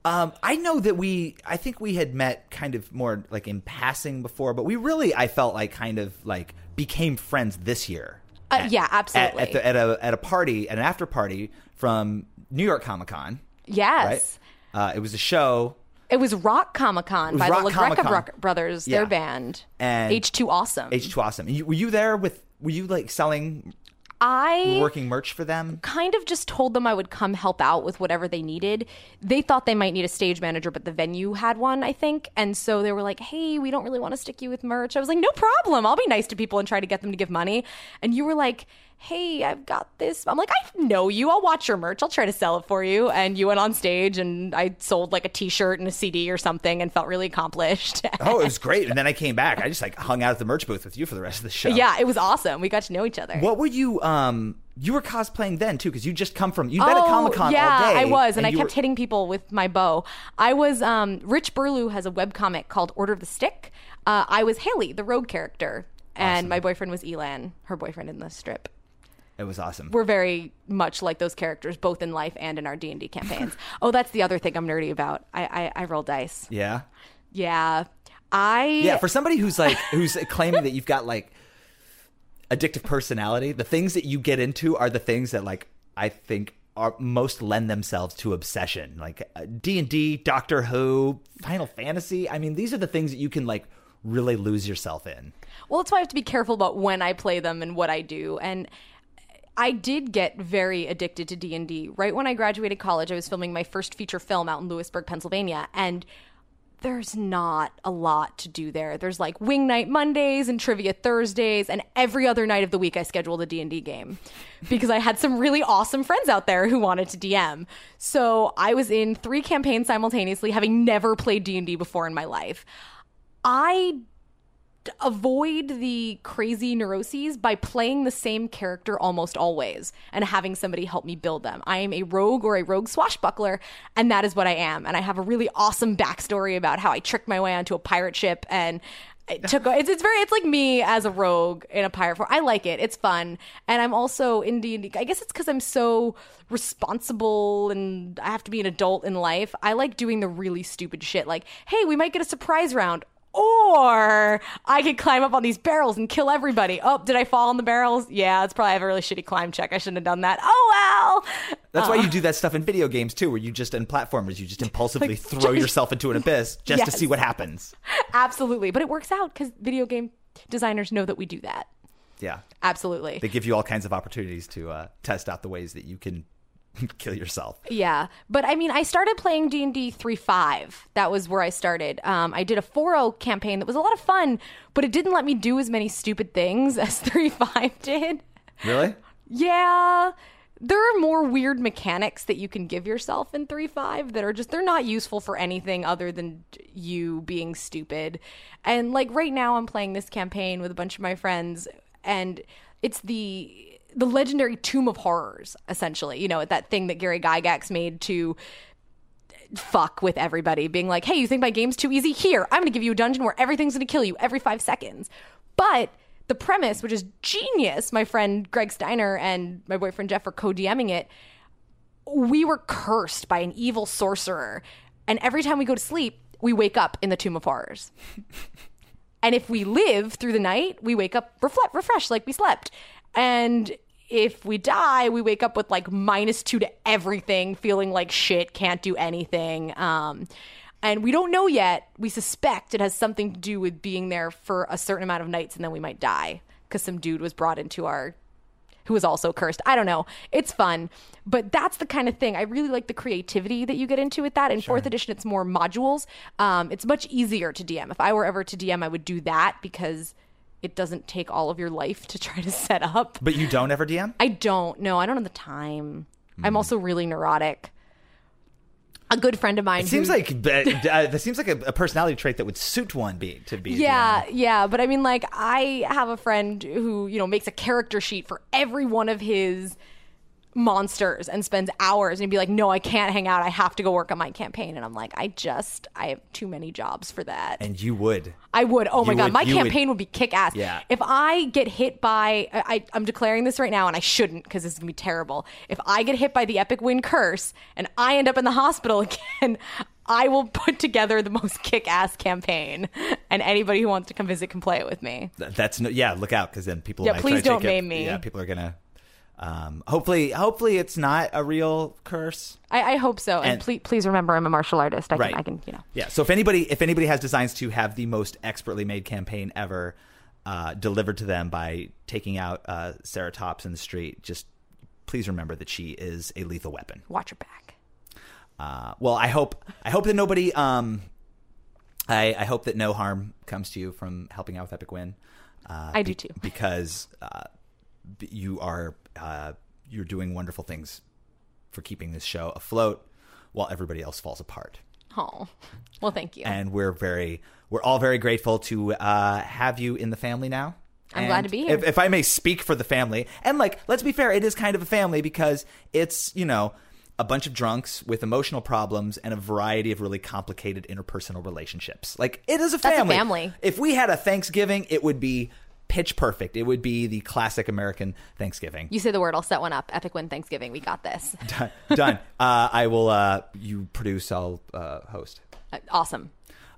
F: Um, I know that we, I think we had met kind of more like in passing before, but we really, I felt like kind of like became friends this year.
G: Uh, yeah, absolutely.
F: at, the, at a at a party, at an after party from New York Comic Con,
G: yes.
F: right? Uh, it was a show,
G: It was Rock Comic Con by
F: Rock
G: the LaGreca Bro- Brothers,
F: Yeah.
G: their band.
F: And-
G: H2 Awesome.
F: H2 Awesome. You, were you there with? Were you like selling,
G: I
F: working merch for them?
G: kind of just told them I would come help out with whatever they needed. They thought they might need a stage manager, but the venue had one, I think. And so they were like, hey, we don't really want to stick you with merch. I was like, no problem. I'll be nice to people and try to get them to give money. And you were like, hey, I've got this. I'm like, I know you. I'll watch your merch. I'll try to sell it for you. And you went on stage and I sold like a t shirt and a CD or something and felt really accomplished.
F: Oh, it was great. And then I came back. I just like hung out at the merch booth with you for the rest of the show.
G: yeah, it was awesome. We got to know each other.
F: What were you? Um, you were cosplaying then too, because you just come from. You've been at
G: Oh,
F: Comic Con
G: yeah,
F: all day.
G: I was, and, I kept
F: were-
G: hitting people with my bow. I was um, Rich Burlew has a webcomic called Order of the Stick. Uh, I was Haley, the rogue character, and my boyfriend was Elan, her boyfriend in the strip.
F: It was awesome.
G: We're very much like those characters, both in life and in our D and D campaigns. oh, that's the other thing I'm nerdy about. I, I I roll dice.
F: yeah.
G: Yeah, I
F: Yeah, for somebody who's like who's claiming that you've got like addictive personality, the things that you get into are the things that like I think are most lend themselves to obsession. Like uh, D and D, Doctor Who, Final Fantasy. I mean, these are the things that you can like really lose yourself in.
G: Well, that's why I have to be careful about when I play them and what I do. And I did get very addicted to D&D. Right when I graduated college, I was filming my first feature film out in Lewisburg, Pennsylvania, and there's not a lot to do there. There's like wing night Mondays and trivia Thursdays, and every other night of the week I scheduled a D&D game because I had some really awesome friends out there who wanted to DM. So I was in three campaigns simultaneously, having never played D&D before in my life. I avoid the crazy neuroses by playing the same character almost always and having somebody help me build them. I am a rogue or a rogue swashbuckler, and that is what I am. And I have a really awesome backstory about how I tricked my way onto a pirate ship and it took it's, it's very it's like me as a rogue in a pirate form. I like it. It's fun. And I'm also in D&D. I guess it's cuz I'm so responsible and I have to be an adult in life. I like doing the really stupid shit like, "Hey, we might get a surprise round." Or I could climb up on these barrels and kill everybody. Oh, did I fall on the barrels? Yeah, it's probably have a really shitty climb check. I shouldn't have done that. Oh well.
F: That's why you do that stuff in video games too, where you just in platformers you just impulsively
G: Like,
F: throw yourself into an abyss just to see what happens.
G: Absolutely. But it works out because video game designers know that we do that.
F: Yeah.
G: Absolutely.
F: They give you all kinds of opportunities to uh, test out the ways that you can kill yourself.
G: Yeah, but I mean, I started playing D and D three five. That was where I started. Um, I did a 4.0 campaign that was a lot of fun, but it didn't let me do as many stupid things as three five did.
F: Really?
G: Yeah, there are more weird mechanics that you can give yourself in three five that are just they're not useful for anything other than you being stupid. And like right now, I'm playing this campaign with a bunch of my friends, and it's the the legendary Tomb of Horrors, essentially. You know, that thing that Gary Gygax made to fuck with everybody, being like, hey, you think my game's too easy? Here, I'm going to give you a dungeon where everything's going to kill you every five seconds. But the premise, which is genius, my friend Greg Steiner and my boyfriend Jeff are co DMing it. We were cursed by an evil sorcerer. And every time we go to sleep, we wake up in the Tomb of Horrors. And if we live through the night, we wake up refle- refreshed like we slept. And if we die, we wake up with like minus two to everything, feeling like shit, can't do anything. Um, and we don't know yet. We suspect it has something to do with being there for a certain amount of nights and then we might die because some dude was brought into our who was also cursed. I don't know. It's fun, but that's the kind of thing. I really like the creativity that you get into with that. In fourth edition, it's more modules. Um, it's much easier to DM. If I were ever to DM, I would do that because it doesn't take all of your life to try to set up.
F: But you don't ever DM?
G: I don't. No, I don't have the time.
F: Hmm.
G: I'm also really neurotic. A good friend of mine.
F: It seems
G: who-
F: like uh, that seems like a, a personality trait that would suit one be to be.
G: Yeah, yeah, but I mean, like, I have a friend who you know makes a character sheet for every one of his monsters and spends hours and be like, "No, I can't hang out. I have to go work on my campaign." And I'm like, "I just, I have too many jobs for that."
F: and you would.
G: I would. Oh my
F: You
G: god,
F: would-
G: my
F: you would-
G: campaign would, be kick ass.
F: Yeah.
G: If I get hit by, I, I'm declaring this right now, and I shouldn't because this is gonna be terrible. If I get hit by the epic Win curse and I end up in the hospital again, I will put together the most kick ass campaign, and anybody who wants to come visit can play it with me.
F: That's no, yeah. Look out, because then people.
G: Yeah, please
F: try
G: don't
F: it-
G: me.
F: Yeah, people are gonna. Um, hopefully, hopefully it's not a real curse.
G: I, I hope so. And,
F: And-
G: please, please remember, I'm a martial artist. I
F: right.
G: can, I can, you know.
F: Yeah. So if anybody, if anybody has designs to have the most expertly made campaign ever uh, delivered to them by taking out uh, Sarah Tops in the street, just please remember that she is a lethal weapon.
G: Watch your back.
F: Uh, well, I hope I hope that nobody. Um, I, I hope that no harm comes to you from helping out with Epic Win. Uh,
G: I do too.
F: because uh, you are uh, you're doing wonderful things for keeping this show afloat while everybody else falls apart.
G: Oh, well, thank you.
F: And we're very we're all very grateful to uh, have you in the family now.
G: I'm glad to be here.
F: If, if I may speak for the family, and like, let's be fair, it is kind of a family because it's you know a bunch of drunks with emotional problems and a variety of really complicated interpersonal relationships. Like, it is a
G: a
F: family.
G: family.
F: If we had a Thanksgiving, it would be pitch perfect. It would be the classic American Thanksgiving.
G: you say the word, I'll set one up. Epic Win Thanksgiving. We got this.
F: Done. Done. uh, I will. Uh, you produce. I'll uh, host.
G: Uh, awesome.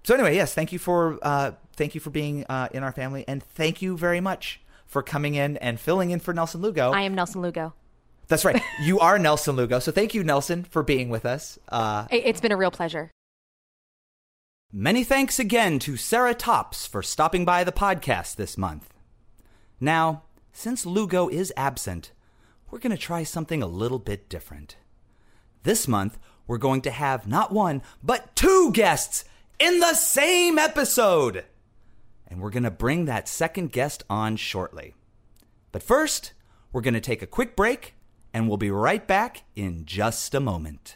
F: So anyway, yes, thank you for uh, thank you for being uh, in our family, and thank you very much for coming in and filling in for Nelson Lugo.
G: I am Nelson Lugo.
F: That's right, you are Nelson Lugo. So thank you, Nelson, for being with us. Uh,
G: It- It's been a real pleasure.
F: Many thanks again to Sarah Tops for stopping by the podcast this month. Now, since Lugo is absent, we're going to try something a little bit different. This month, we're going to have not one, but two guests in the same episode. And we're going to bring that second guest on shortly. But first, we're going to take a quick break, and we'll be right back in just a moment.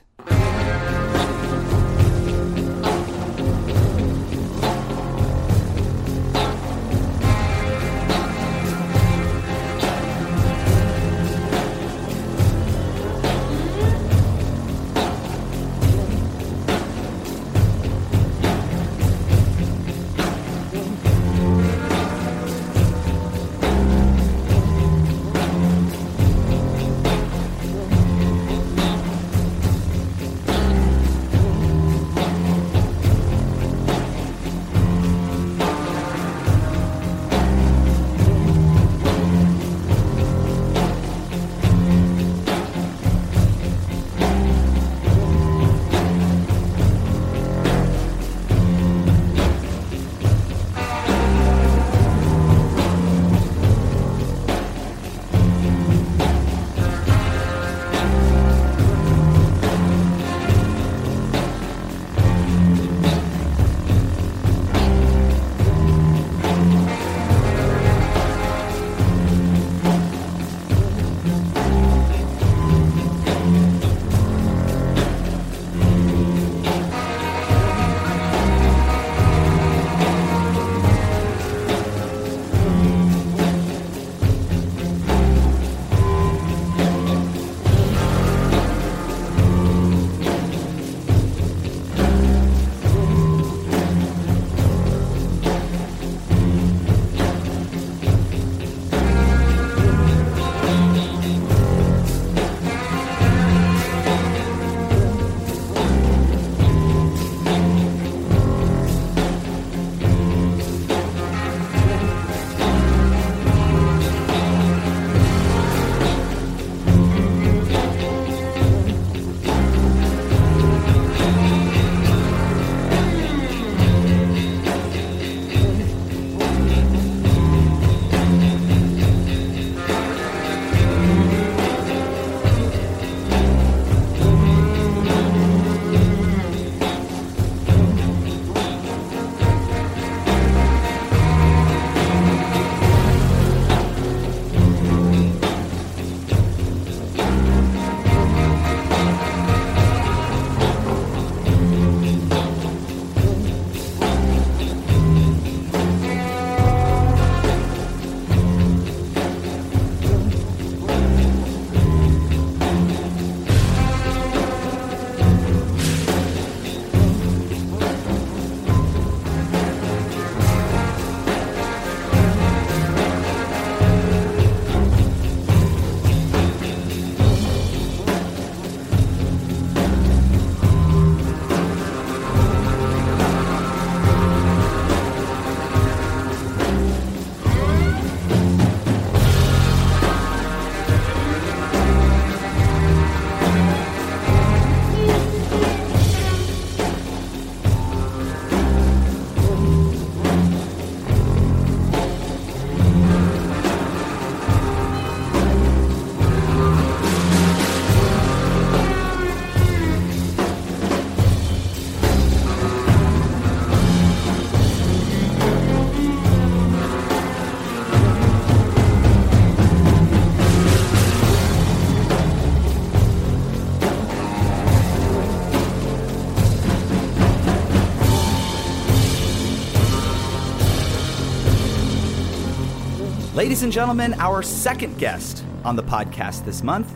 F: Ladies and gentlemen, our second guest on the podcast this month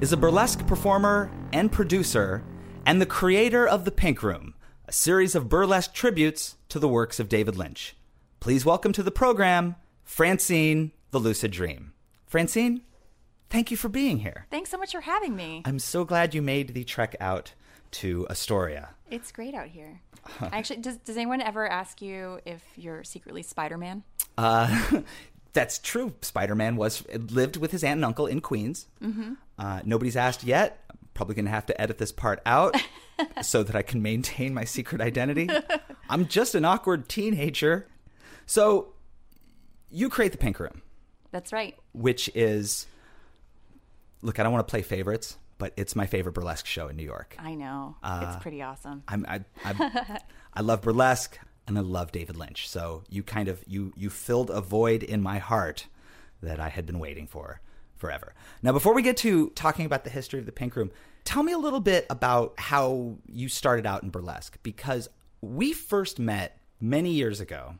F: is a burlesque performer and producer and the creator of The Pink Room, a series of burlesque tributes to the works of David Lynch. Please welcome to the program Francine the Lucid Dream. Francine, thank you for being here.
H: Thanks so much for having me.
F: I'm so glad you made the trek out to Astoria.
H: It's great out here. Actually, does, does anyone ever ask you if you're secretly Spider Man?
F: Uh, that's true. Spider Man was lived with his aunt and uncle in Queens. Mm-hmm. Uh, nobody's asked yet. I'm probably going to have to edit this part out so that I can maintain my secret identity. I'm just an awkward teenager. So, you create the Pink Room,
H: That's right.
F: which is look. I don't want to play favorites, but it's my favorite burlesque show in New York.
H: I know.
F: Uh,
H: it's pretty awesome.
F: I'm, I, I, I love burlesque and I love David Lynch. So you kind of you you filled a void in my heart that I had been waiting for forever. Now, before we get to talking about the history of the Pink Room, tell me a little bit about how you started out in burlesque because we first met many years ago,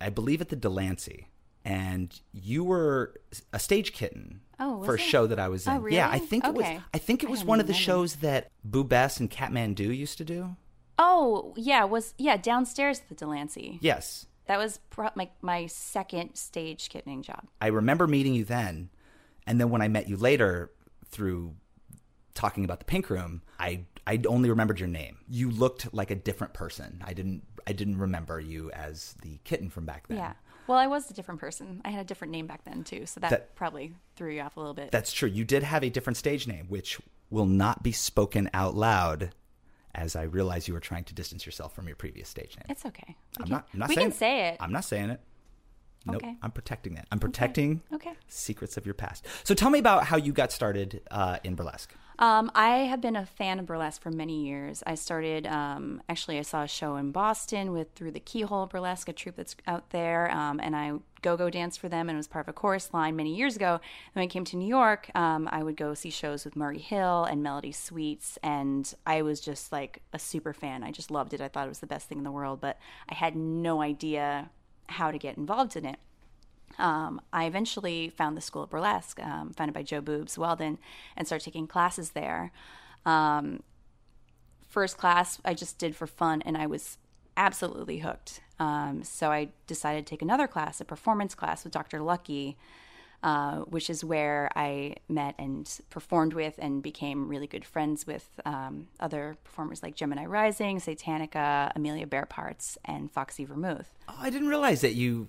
F: I believe at the Delancey. And you were a stage kitten
H: Oh,
F: for a
H: it?
F: show that I was oh, in.
H: Oh,
F: Yeah, I
H: really?
F: think it was. I think it was
H: don't
F: one of the
H: remember.
F: shows that Boo Bess and Catmandu used to do.
H: Oh, yeah. Was yeah downstairs at the Delancey.
F: Yes.
H: That was my my second stage kittening job.
F: I remember meeting you then, and then when I met you later through talking about the Pink Room, I I only remembered your name. You looked like a different person. I didn't I didn't remember you as the kitten from back then.
H: Yeah. Well, I was a different person. I had a different name back then too, so that,
F: That-
H: probably threw you off a little bit.
F: That's true. You did have a different stage name, which will not be spoken out loud. As I realize you were trying to distance yourself from your previous stage name.
H: it's okay. We
F: I'm
H: can,
F: not. I'm not
H: we
F: saying
H: can say it.
F: I'm not saying it. Nope.
H: Okay.
F: I'm protecting that. I'm protecting
H: Okay.
F: secrets of your past. So tell me about how you got started uh, in burlesque.
H: Um, I have been a fan of burlesque for many years. I started, um, actually, I saw a show in Boston with Through the Keyhole Burlesque, a troupe that's out there, um, and I go go danced for them and was part of a chorus line many years ago. And when I came to New York, um, I would go see shows with Murray Hill and Melody Sweets, and I was just like a super fan. I just loved it. I thought it was the best thing in the world, but I had no idea how to get involved in it um, I eventually found the School of Burlesque, um, founded by Jo Boobs Weldon, and started taking classes there. Um, first class I just did for fun, and I was absolutely hooked. Um, so I decided to take another class, a performance class with Dr. Lucky, uh, which is where I met and performed with and became really good friends with um, other performers like Gemini Rising, Satanica, Amelia Bearparts, and Foxy Vermouth.
F: Oh, I didn't realize that you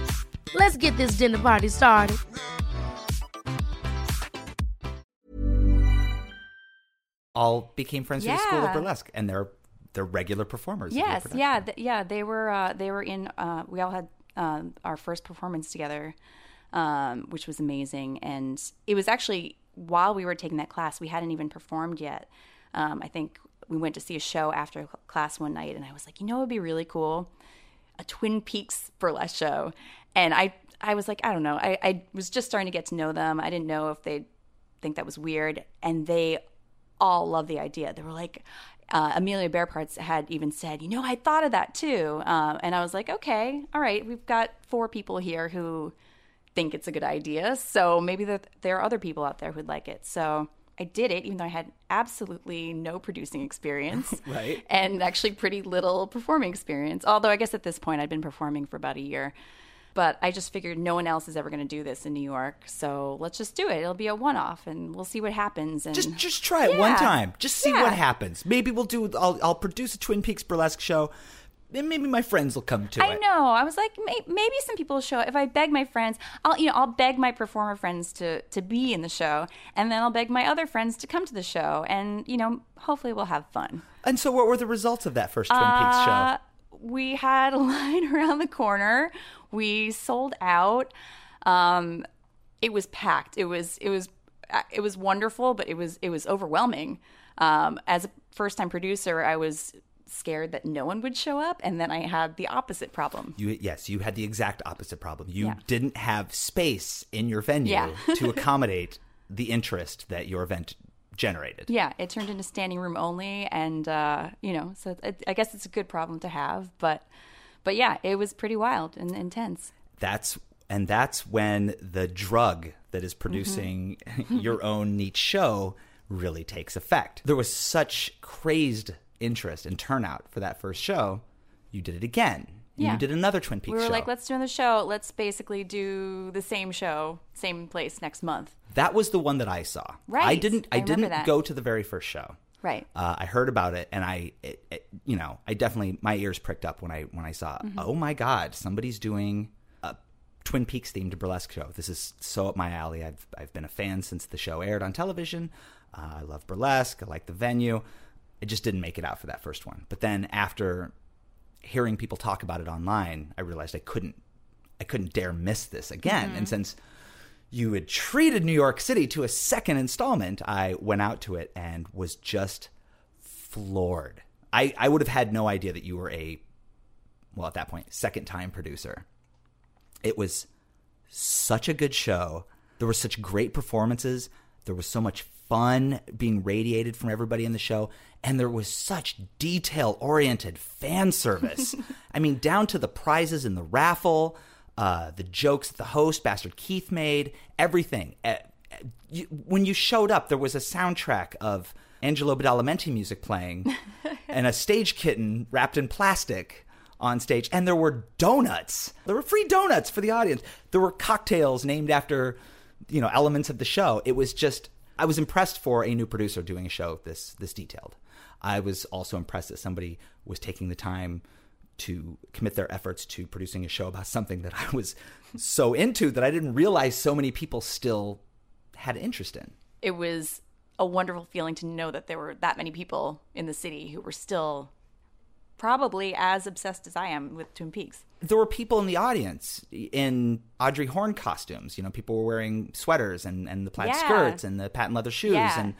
I: Let's get this dinner party started.
F: all became friends through the School of Burlesque, and they're they're regular performers.
H: Yes, yeah, th- yeah. They were uh, they were in. Uh, we all had um, our first performance together, um, which was amazing. And it was actually while we were taking that class, we hadn't even performed yet. Um, I think we went to see a show after class one night, and I was like, you know, it would be really cool, a Twin Peaks burlesque show. And I I was like, I don't know. I, I was just starting to get to know them. I didn't know if they'd think that was weird, and they all loved the idea. They were like, uh, Amelia Bearparts had even said, you know, I thought of that too. Um, and I was like, okay, all right, we've got four people here who think it's a good idea. So maybe that there are other people out there who'd like it. So I did it, even though I had absolutely no producing experience.
F: Right.
H: And actually pretty little performing experience. Although I guess at this point I'd been performing for about a year. But I just figured no one else is ever going to do this in New York, so let's just do it. It'll be a one-off, and we'll see what happens. And
F: Just just try it one time. Just see
H: Yeah.
F: what happens. Maybe we'll do. I'll I'll produce a Twin Peaks burlesque show. And maybe my friends will come to
H: I
F: it.
H: know. I was like, may- maybe some people will show. If I beg my friends, I'll you know I'll beg my performer friends to to be in the show, and then I'll beg my other friends to come to the show, and you know hopefully we'll have fun.
F: And so, what were the results of that first Twin Peaks show?
H: Uh, We had a line around the corner. We sold out. Um, it was packed. It was it was uh, it was wonderful, but it was it was overwhelming. Um, as a first time producer, I was scared that no one would show up, and then I had the opposite problem.
F: You yes, you had the exact opposite problem. You
H: Yeah.
F: didn't have space in your venue
H: Yeah.
F: to accommodate the interest that your event generated.
H: Yeah, it turned into standing room only, and uh, you know, so it, I guess it's a good problem to have. But but yeah, it was pretty wild and intense.
F: That's and that's when the drug that is producing your own neat show really takes effect. There was such crazed interest and turnout for that first show. You did it again.
H: Yeah.
F: You did another Twin Peaks
H: we were
F: show.
H: like, let's do another show. Let's basically do the same show, same place next month.
F: that was the one that I saw.
H: Right.
F: I didn't. I,
H: I
F: didn't
H: that.
F: go to the very first show.
H: Right.
F: Uh, I heard about it, and I, it, it, you know, I definitely my ears pricked up when I when I saw.
H: Mm-hmm.
F: Oh my God, somebody's doing a Twin Peaks themed burlesque show. This is so up my alley. I've I've been a fan since the show aired on television. Uh, I love burlesque. I like the venue. It just didn't make it out for that first one. But then after hearing people talk about it online, I realized I couldn't I couldn't dare miss this again.
H: Mm-hmm.
F: And since you had treated New York City to a second installment, I went out to it and was just floored. I, I would have had no idea that you were a, well, at that point, second time producer. It was such a good show. There were such great performances. There was so much fun being radiated from everybody in the show. And there was such detail oriented fan service. I mean, down to the prizes in the raffle, uh, the jokes that the host, Bastard Keith, made, everything. Uh, you, when you showed up, there was a soundtrack of Angelo Badalamenti music playing and a stage kitten wrapped in plastic on stage. And there were donuts. There were free donuts for the audience. There were cocktails named after, you know, elements of the show. It was just, I was impressed for a new producer doing a show this this detailed. I was also impressed that somebody was taking the time to commit their efforts to producing a show about something that I was so into that I didn't realize so many people still had interest in.
H: It was a wonderful feeling to know that there were that many people in the city who were still probably as obsessed as I am with Twin Peaks.
F: There were people in the audience in Audrey Horne costumes. You know, people were wearing sweaters and, and the plaid
H: Yeah.
F: skirts and the patent leather shoes.
H: Yeah.
F: And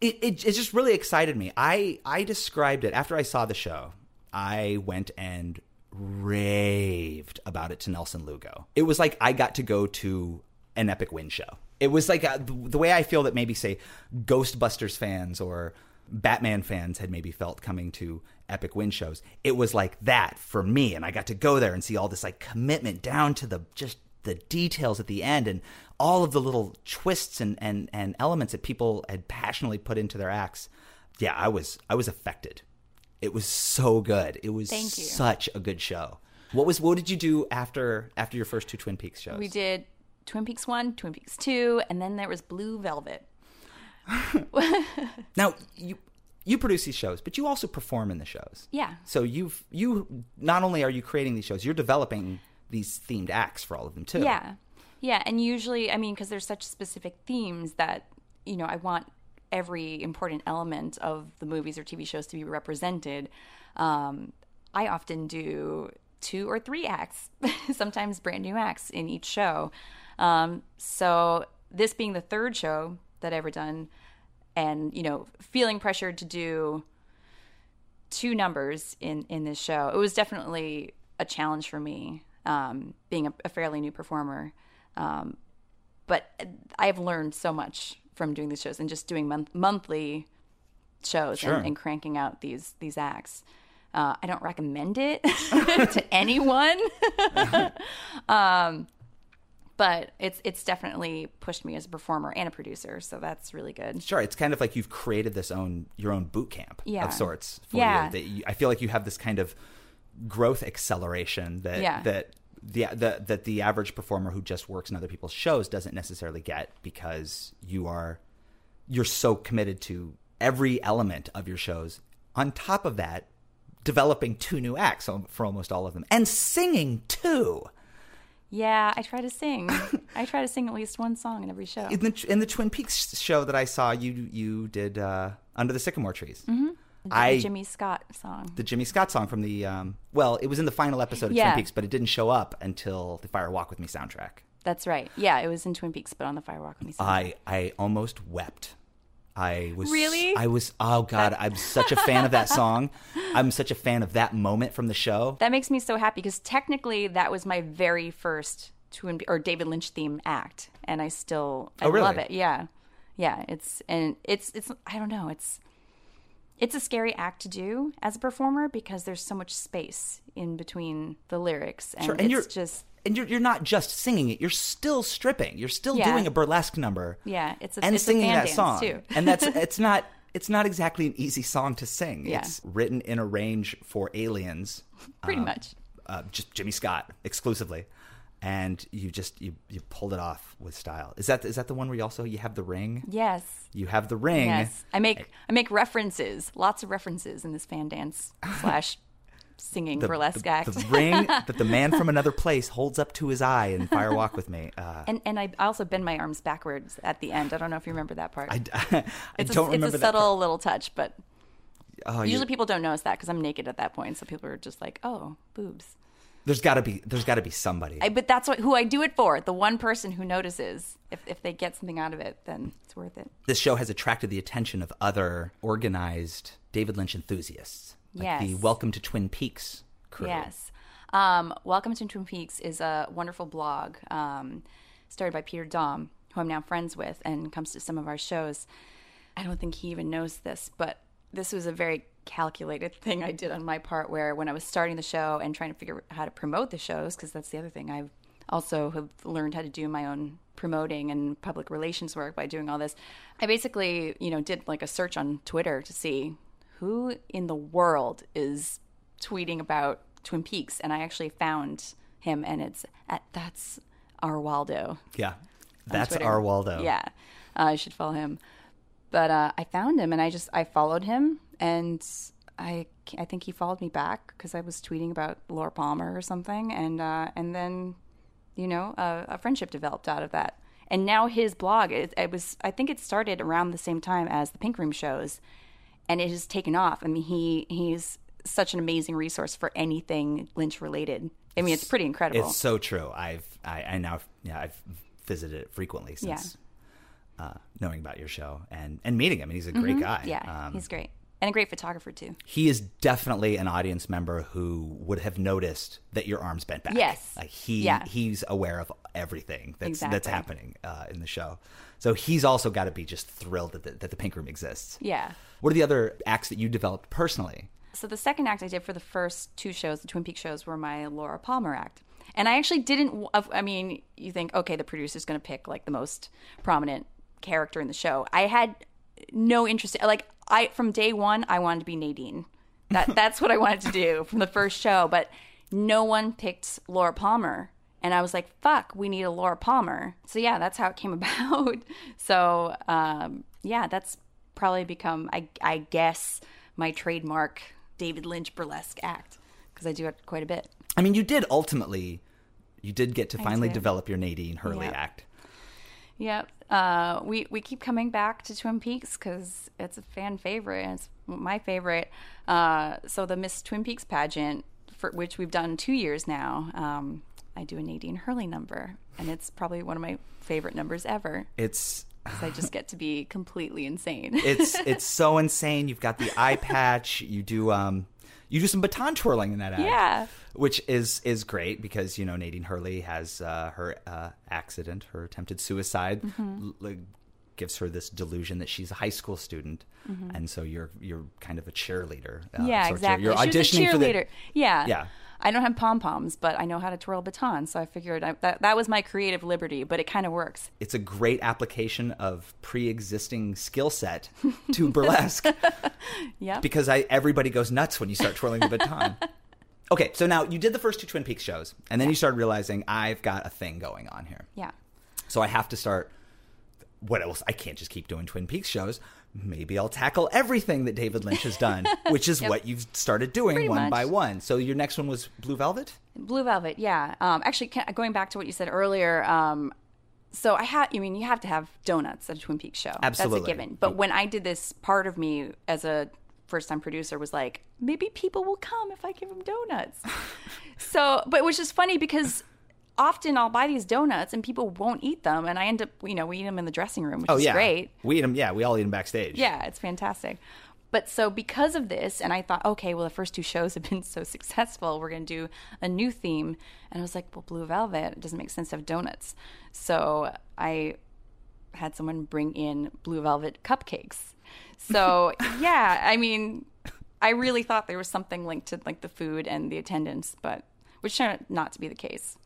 F: it, it, it just really excited me. I, I described it after I saw the show. I went and raved about it to Nelson Lugo. It was like I got to go to an Epic Win show. It was like uh the way I feel that maybe say Ghostbusters fans or Batman fans had maybe felt coming to Epic Win shows. It was like that for me, and I got to go there and see all this like commitment down to the just the details at the end and all of the little twists and and and elements that people had passionately put into their acts. Yeah, I was I was affected. It was so good. It was
H: Thank you.
F: such a good show. What was what did you do after after your first two Twin Peaks shows?
H: We did Twin Peaks 1, Twin Peaks 2, and then there was Blue Velvet.
F: Now you you produce these shows, but you also perform in the shows.
H: Yeah.
F: So you've you not only are you creating these shows, you're developing these themed acts for all of them too.
H: Yeah. Yeah. And usually, I mean, because there's such specific themes that, you know, I want every important element of the movies or TV shows to be represented. Um, I often do two or three acts, sometimes brand new acts in each show. Um, so, this being the third show that I've ever done, and, you know, feeling pressured to do two numbers in in this show. It was definitely a challenge for me, um, being a, a fairly new performer. Um, but I've learned so much from doing these shows and just doing month- monthly shows
F: Sure.
H: and, and cranking out these these acts. Uh, I don't recommend it to anyone. um, but it's it's definitely pushed me as a performer and a producer, so that's really good.
F: Sure, it's kind of like you've created this own your own boot camp
H: Yeah.
F: of sorts. For
H: Yeah.
F: you, that you, I feel like you have this kind of growth acceleration that
H: Yeah.
F: that the, the that the average performer who just works in other people's shows doesn't necessarily get because you are you're so committed to every element of your shows. On top of that, developing two new acts um, for almost all of them and singing too.
H: Yeah, I try to sing. I try to sing at least one song in every show.
F: In the in the Twin Peaks show that I saw, you you did uh, Under the Sycamore Trees.
H: Mm-hmm.
F: I
H: the Jimmy Scott song.
F: the Jimmy Scott song from the um, well, it was in the final episode of
H: Yeah.
F: Twin Peaks, but it didn't show up until the Fire Walk with Me soundtrack.
H: That's right. Yeah, it was in Twin Peaks, but on the Fire Walk with Me song.
F: I I almost wept. I was
H: Really?
F: I was oh god, I'm such a fan of that song. I'm such a fan of that moment from the show.
H: That makes me so happy because technically that was my very first or David Lynch theme act, and I still I
F: Oh, really?
H: love it. Yeah, yeah. It's and it's it's I don't know. It's it's a scary act to do as a performer because there's so much space in between the lyrics, and,
F: Sure, and
H: it's
F: you're
H: just
F: and you're you're not just singing it, you're still stripping. You're still
H: Yeah.
F: doing a burlesque number.
H: yeah. It's a,
F: and
H: it's a
F: singing
H: fan
F: that song.
H: too.
F: and that's it's not it's not exactly an easy song to sing.
H: Yeah.
F: It's written in a range for aliens.
H: pretty
F: um,
H: much.
F: uh, just Jimmy Scott exclusively, and you just you you pulled it off with style. Is that is that the one where you also you have the ring?
H: Yes.
F: You have the ring.
H: Yes, I make I make references, lots of references in this fan dance slash singing
F: The,
H: burlesque
F: the,
H: act.
F: the ring that the man from another place holds up to his eye in Fire Walk with Me. Uh,
H: and and I also bend my arms backwards at the end. I don't know if you remember that part.
F: I, I
H: it's
F: don't
H: a,
F: remember
H: it's a subtle
F: part.
H: little touch, but
F: Oh, you-
H: usually people don't notice that because I'm naked at that point. So people are just like, "Oh, boobs."
F: There's got to be there's got to be somebody.
H: I, but that's what who I do it for. The one person who notices. If if they get something out of it, then it's worth it.
F: this show has attracted the attention of other organized David Lynch enthusiasts. Like the Welcome to Twin Peaks crew.
H: Yes. Um, Welcome to Twin Peaks is a wonderful blog um, started by Pieter Dom, who I'm now friends with and comes to some of our shows. I don't think he even knows this, but this was a very calculated thing I did on my part where when I was starting the show and trying to figure out how to promote the shows, because that's the other thing I've also have learned how to do my own promoting and public relations work by doing all this. I basically, you know, did like a search on Twitter to see who in the world is tweeting about Twin Peaks, and I actually found him, and it's at that's our Waldo.
F: Yeah. That's our Waldo.
H: Yeah, uh, I should follow him. But uh, I found him, and I just I followed him, and I I think he followed me back because I was tweeting about Laura Palmer or something, and uh, and then you know a, a friendship developed out of that. And now his blog, it, it was I think it started around the same time as the Pink Room shows, and it has taken off. I mean, he he's such an amazing resource for anything Lynch related. I mean, it's pretty incredible.
F: It's so true. I've I, I now yeah I've visited it frequently
H: Yeah.
F: since uh, knowing about your show and and meeting him. And he's a great guy.
H: Mm-hmm. yeah,
F: Um,
H: he's great and a great photographer too.
F: he is definitely an audience member who would have noticed that your arms bent back.
H: Yes.
F: like he
H: Yeah.
F: he's aware of everything that's that's happening uh, in the show. So he's also got to be just thrilled that the, that the Pink Room exists.
H: Yeah.
F: What are the other acts that you developed personally?
H: So the second act I did for the first two shows, the Twin Peaks shows, were my Laura Palmer act. And I actually didn't. I mean, you think, okay, the producer's going to pick like the most prominent character in the show. I had no interest. Like I, from day one, I wanted to be Nadine. That that's what I wanted to do from the first show. But no one picked Laura Palmer, and I was like, fuck, we need a Laura Palmer. So yeah, that's how it came about. So um, yeah, that's probably become, I, I guess, my trademark David Lynch burlesque act because I do it quite a bit.
F: I mean, you did ultimately, you did get to
H: I
F: finally
H: did.
F: develop your Nadine Hurley
H: Yeah.
F: act.
H: Yep. Uh, we we keep coming back to Twin Peaks because it's a fan favorite. And it's my favorite. Uh, so the Miss Twin Peaks pageant, for which we've done two years now, um, I do a Nadine Hurley number, and it's probably one of my favorite numbers ever.
F: It's
H: I just get to be completely insane.
F: it's it's so insane. You've got the eye patch. You do um you do some baton twirling in that act.
H: Yeah.
F: Which is is great because you know Nadine Hurley has uh, her uh, accident, her attempted suicide,
H: Mhm.
F: l- gives her this delusion that she's a high school student,
H: Mhm.
F: and so you're you're kind of a cheerleader. uh,
H: yeah, exactly.
F: You're
H: she was a
F: auditioning for the
H: cheerleader. yeah.
F: Yeah.
H: I don't have pom poms, but I know how to twirl a baton. so I figured I, that that was my creative liberty. But it kind of works.
F: It's a great application of pre-existing skill set to burlesque.
H: Yep.
F: Because I everybody goes nuts when you start twirling the baton. Okay, so now you did the first two Twin Peaks shows, and then you started realizing I've got a thing going on here.
H: Yeah.
F: So I have to start. What else? I can't just keep doing Twin Peaks shows. Maybe I'll tackle everything that David Lynch has done, which is
H: Yep.
F: what you've started doing
H: Pretty
F: one
H: much.
F: by one. So your next one was Blue Velvet.
H: Blue Velvet, yeah. Um, actually, going back to what you said earlier, um, so I had, I mean, you have to have donuts at a Twin Peaks show.
F: Absolutely.
H: That's a given. But when I did this, part of me as a first time producer was like, maybe people will come if I give them donuts. so, but which is funny because often I'll buy these donuts and people won't eat them. And I end up, you know, we eat them in the dressing room, which
F: oh
H: is
F: yeah,
H: great.
F: We eat them. Yeah, we all eat them backstage.
H: Yeah, it's fantastic. But so because of this, and I thought, okay, well, the first two shows have been so successful, we're going to do a new theme. And I was like, well, Blue Velvet, it doesn't make sense to have donuts. So I had someone bring in Blue Velvet cupcakes. So yeah, I mean, I really thought there was something linked to like the food and the attendance, but which turned out not to be the case.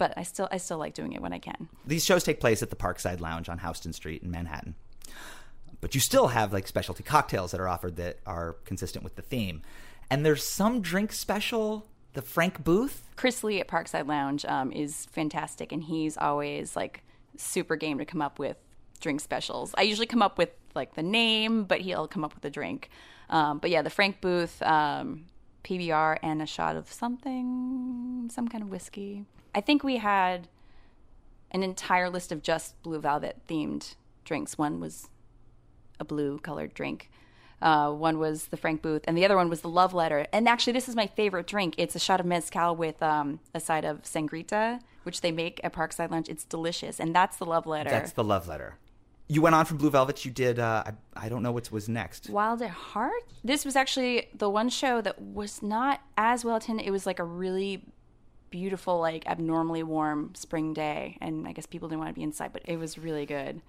H: But I still, I still like doing it when I can.
F: These shows take place at the Parkside Lounge on Houston Street in Manhattan. But you still have like specialty cocktails that are offered that are consistent with the theme. And there's some drink special, the Frank Booth.
H: Chris Lee at Parkside Lounge um, is fantastic, and he's always like super game to come up with drink specials. I usually come up with like the name, but he'll come up with a drink. Um, but yeah, the Frank Booth um, PBR and a shot of something, some kind of whiskey. I think we had an entire list of just Blue Velvet themed drinks. One was a blue colored drink. Uh, one was the Frank Booth, and the other one was the Love Letter. And actually, this is my favorite drink. It's a shot of mezcal with um, a side of sangrita, which they make at Parkside Lounge. It's delicious, and that's the Love Letter.
F: That's the love letter. You went on from Blue Velvet. You did. Uh, I, I don't know what was next.
H: Wild at Heart. This was actually the one show that was not as well attended. It was like a really beautiful, like abnormally warm spring day, and I guess people didn't want to be inside, but it was really good.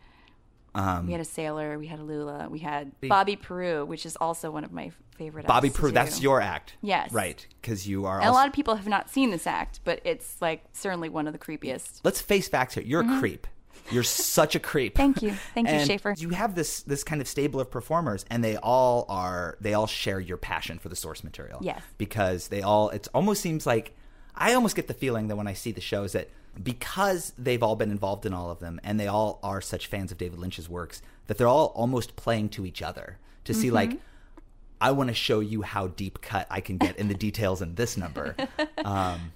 F: Um,
H: we had a sailor, we had a Lula, we had Bobby Peru, which is also one of my favorite.
F: Bobby Peru. That's your act.
H: Yes.
F: Right. Because you are.
H: And a lot of people have not seen this act, but it's like certainly one of the creepiest.
F: let's face facts here. You're a creep. You're such a creep.
H: Mm-hmm. Thank you. Thank you, Schaefer.
F: You have this this kind of stable of performers, and they all are they all share your passion for the source material.
H: Yes.
F: because they all it almost seems like I almost get the feeling that when I see the shows that because they've all been involved in all of them, and they all are such fans of David Lynch's works that they're all almost playing to each other to see like. I want to show you how deep cut I can get in the details in this number. Um,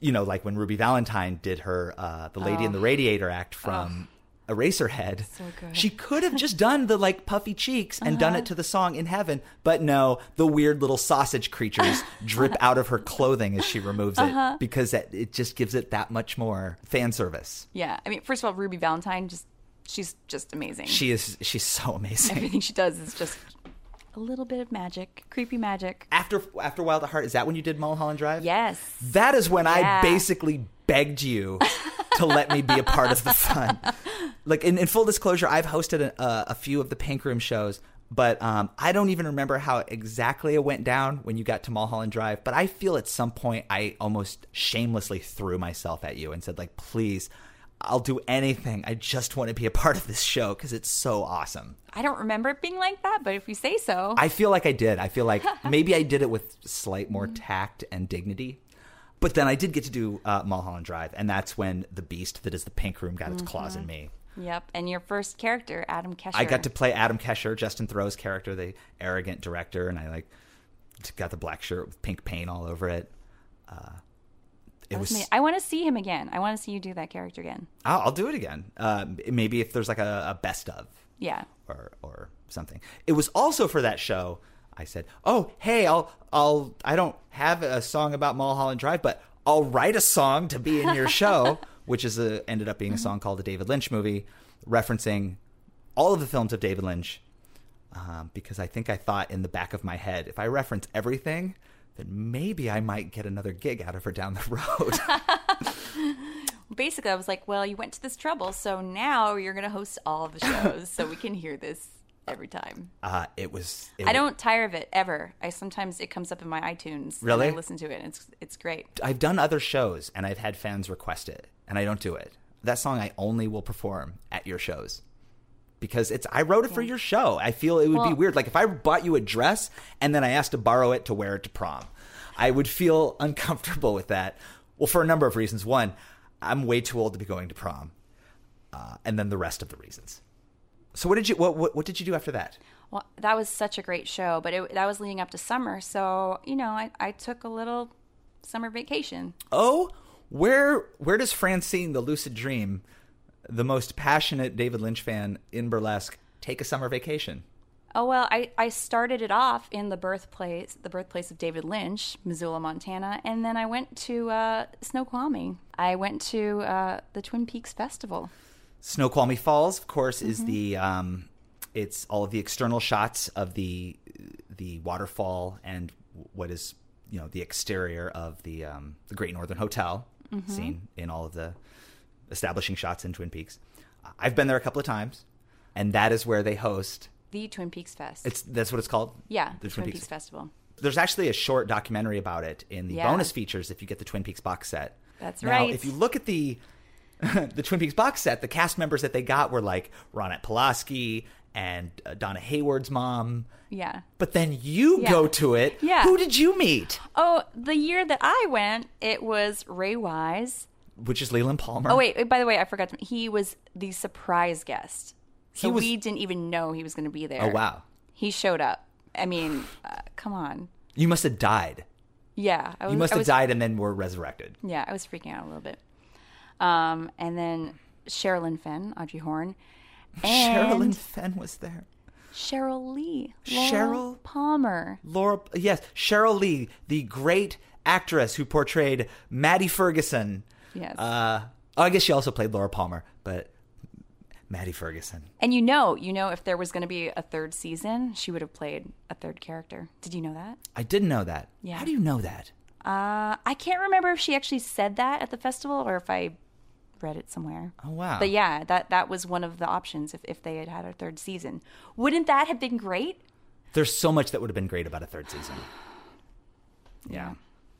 F: you know, like when Ruby Valentine did her uh, "The Lady in the Radiator" act from Eraserhead.
H: So good.
F: She could have just done the like puffy cheeks and done it uh-huh. to the song in heaven, but no, the weird little sausage creatures drip out of her clothing as she removes it uh-huh. because that, it just gives it that much more fan service.
H: Yeah, I mean, first of all, Ruby Valentine just she's just amazing.
F: She is she's so amazing.
H: Everything she does is just a little bit of magic, creepy magic.
F: After after Wild at Heart, is that when you did Mulholland Drive?
H: Yes.
F: That is when I basically begged you to let me be a part of the fun. Like in, in full disclosure, I've hosted a, a, a few of the Pink Room shows, but um, I don't even remember how exactly it went down when you got to Mulholland Drive. But I feel at some point I almost shamelessly threw myself at you and said, like, please. I'll do anything. I just want to be a part of this show because it's so awesome.
H: I don't remember it being like that, but if you say so,
F: I feel like I did. I feel like maybe I did it with slight more tact and dignity. But then I did get to do uh, Mulholland Drive, and that's when the beast that is the Pink Room got its claws in me.
H: yep. And your first character, Adam Kesher.
F: I got to play Adam Kesher, Justin Theroux's character, the arrogant director, and I like got the black shirt with pink paint all over it. Uh, it was.
H: I want to see him again. I want to see you do that character again.
F: I'll, I'll do it again. Uh, maybe if there's like a, a best of.
H: Yeah.
F: or or something. It was also for that show. I said, "Oh, hey, I'll I'll I don't have a song about Mulholland Drive, but I'll write a song to be in your show," which is a, ended up being a song called the David Lynch movie, referencing all of the films of David Lynch. Um, because I think I thought in the back of my head, if I reference everything, then maybe I might get another gig out of her down the road.
H: Basically, I was like, well, you went to this trouble, so now you're going to host all of the shows so we can hear this every time.
F: uh, it was. It
H: I don't tire of it ever. I sometimes it comes up in my iTunes.
F: Really?
H: I listen to it, and it's it's great.
F: I've done other shows and I've had fans request it, and I don't do it. That song I only will perform at your shows because it's I wrote it for your show. I feel it would be weird. Like if I bought you a dress and then I asked to borrow it to wear it to prom, I would feel uncomfortable with that. Well, for a number of reasons. One, I'm way too old to be going to prom, uh, and then the rest of the reasons. So, what did you what, what what did you do after that?
H: Well, that was such a great show, but it, that was leading up to summer, so you know, I, I took a little summer vacation.
F: Oh, where where does Francine, the lucid dream, the most passionate David Lynch fan in burlesque, take a summer vacation?
H: Oh well, I, I started it off in the birthplace the birthplace of David Lynch, Missoula, Montana, and then I went to uh, Snoqualmie. I went to uh, the Twin Peaks Festival.
F: Snoqualmie Falls, of course, is the um, it's all of the external shots of the the waterfall and what is you know the exterior of the um, the Great Northern Hotel, seen in all of the establishing shots in Twin Peaks. I've been there a couple of times, and that is where they host.
H: The Twin Peaks Fest.
F: It's that's what it's called.
H: yeah, the Twin, Peaks. Festival.
F: There's actually a short documentary about it in the
H: Yeah.
F: bonus features if you get the Twin Peaks box set.
H: That's
F: now,
H: right.
F: If you look at the the Twin Peaks box set, the cast members that they got were like Ronette Pulaski and uh, Donna Hayward's mom.
H: Yeah.
F: But then you
H: Yeah.
F: go to it.
H: Yeah.
F: Who did you meet?
H: Oh, the year that I went, it was Ray Wise.
F: Which is Leland Palmer.
H: Oh wait, by the way, I forgot to. He was the surprise guest, so
F: He was-
H: we didn't even know he was going to be there.
F: Oh wow.
H: He showed up. I mean, uh, come on.
F: You must have died.
H: Yeah, I was,
F: You must have
H: was-
F: died and then were resurrected.
H: Yeah, I was freaking out a little bit. Um, and then Sherilyn Fenn, Audrey Horne,
F: Sherilyn Fenn was there.
H: Sheryl Lee, Sheryl? Palmer.
F: Laura, yes, Sheryl Lee, the great actress who portrayed Maddy Ferguson.
H: Yes.
F: Uh, oh, I guess she also played Laura Palmer, but Maddy Ferguson.
H: And you know, you know, if there was going to be a third season, she would have played a third character. Did you know that?
F: I didn't know that.
H: Yeah.
F: How do you know that?
H: Uh, I can't remember if she actually said that at the festival or if I read it somewhere.
F: Oh wow.
H: But yeah, that that was one of the options if, if they had had a third season. Wouldn't that have been great?
F: There's so much that would have been great about a third season. Yeah.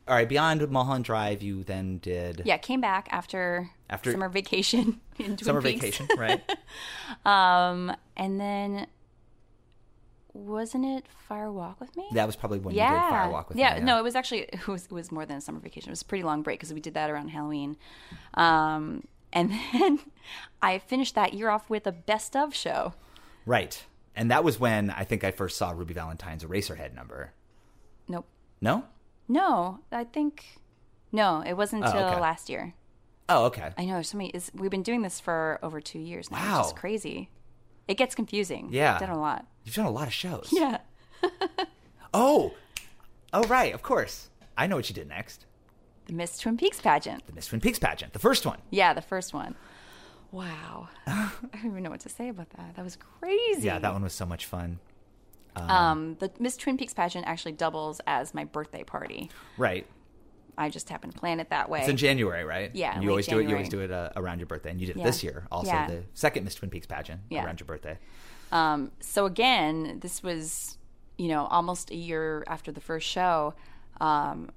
F: All right. Beyond Mulholland Drive, you then did
H: Yeah, came back after
F: After-
H: summer vacation in Twin
F: summer
H: Peaks.
F: vacation, right?
H: Um, and then wasn't it Fire Walk with Me?
F: that was probably when
H: yeah,
F: you did Fire Walk with
H: yeah.
F: me.
H: Yeah, no, it was actually it was it was more than a summer vacation. It was a pretty long break because we did that around Halloween. Um, and then I finished that year off with a best of show.
F: Right. And that was when I think I first saw Ruby Valentine's Eraserhead number.
H: Nope.
F: No?
H: No, I think no, it wasn't
F: Oh,
H: until
F: okay.
H: last year.
F: Oh, okay.
H: I know there's so many. It's, we've been doing this for over two years now.
F: Wow.
H: It's just crazy. It gets confusing.
F: Yeah.
H: I've done a lot.
F: You've done a lot of shows.
H: Yeah.
F: Oh. Oh, right. Of course. I know what you did next.
H: The Miss Twin Peaks pageant.
F: The Miss Twin Peaks pageant, the first one.
H: Yeah, the first one. Wow. I don't even know what to say about that. That was crazy.
F: Yeah, that one was so much fun.
H: Um, the Miss Twin Peaks pageant actually doubles as my birthday party.
F: Right.
H: I just happened to plan it that way.
F: It's in January, right?
H: Yeah,
F: you always do it. You always do it uh, around your birthday, and you did it this year. Also,
H: Yeah.
F: the second Miss Twin Peaks pageant
H: Yeah.
F: around your birthday.
H: Um, so again, this was, you know, almost a year after the first show. Um,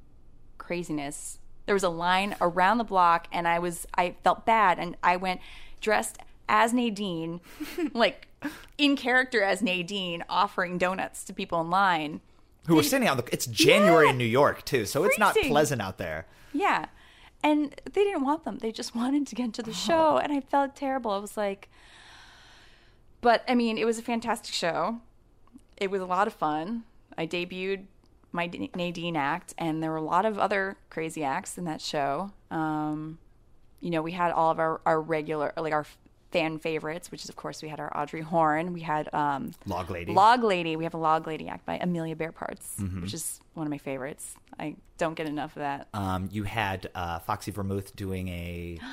H: craziness. There was a line around the block, and I was, I felt bad, and I went dressed as Nadine, like in character as Nadine, offering donuts to people in line.
F: Who were standing out? the- It's January in New York too, so it's not pleasant out there.
H: Yeah. And they didn't want them. They just wanted to get into the show. And I felt terrible. I was like, but I mean, it was a fantastic show. It was a lot of fun. I debuted my Nadine act, and there were a lot of other crazy acts in that show. Um, you know, we had all of our, our regular, like our fan favorites, which is, of course, we had our Audrey Horne. We had um,
F: Log Lady.
H: Log Lady. We have a Log Lady act by Amelia Bear Parts,
F: Mm-hmm.
H: which is one of my favorites. I don't get enough of that.
F: Um, you had uh, Foxy Vermouth doing a.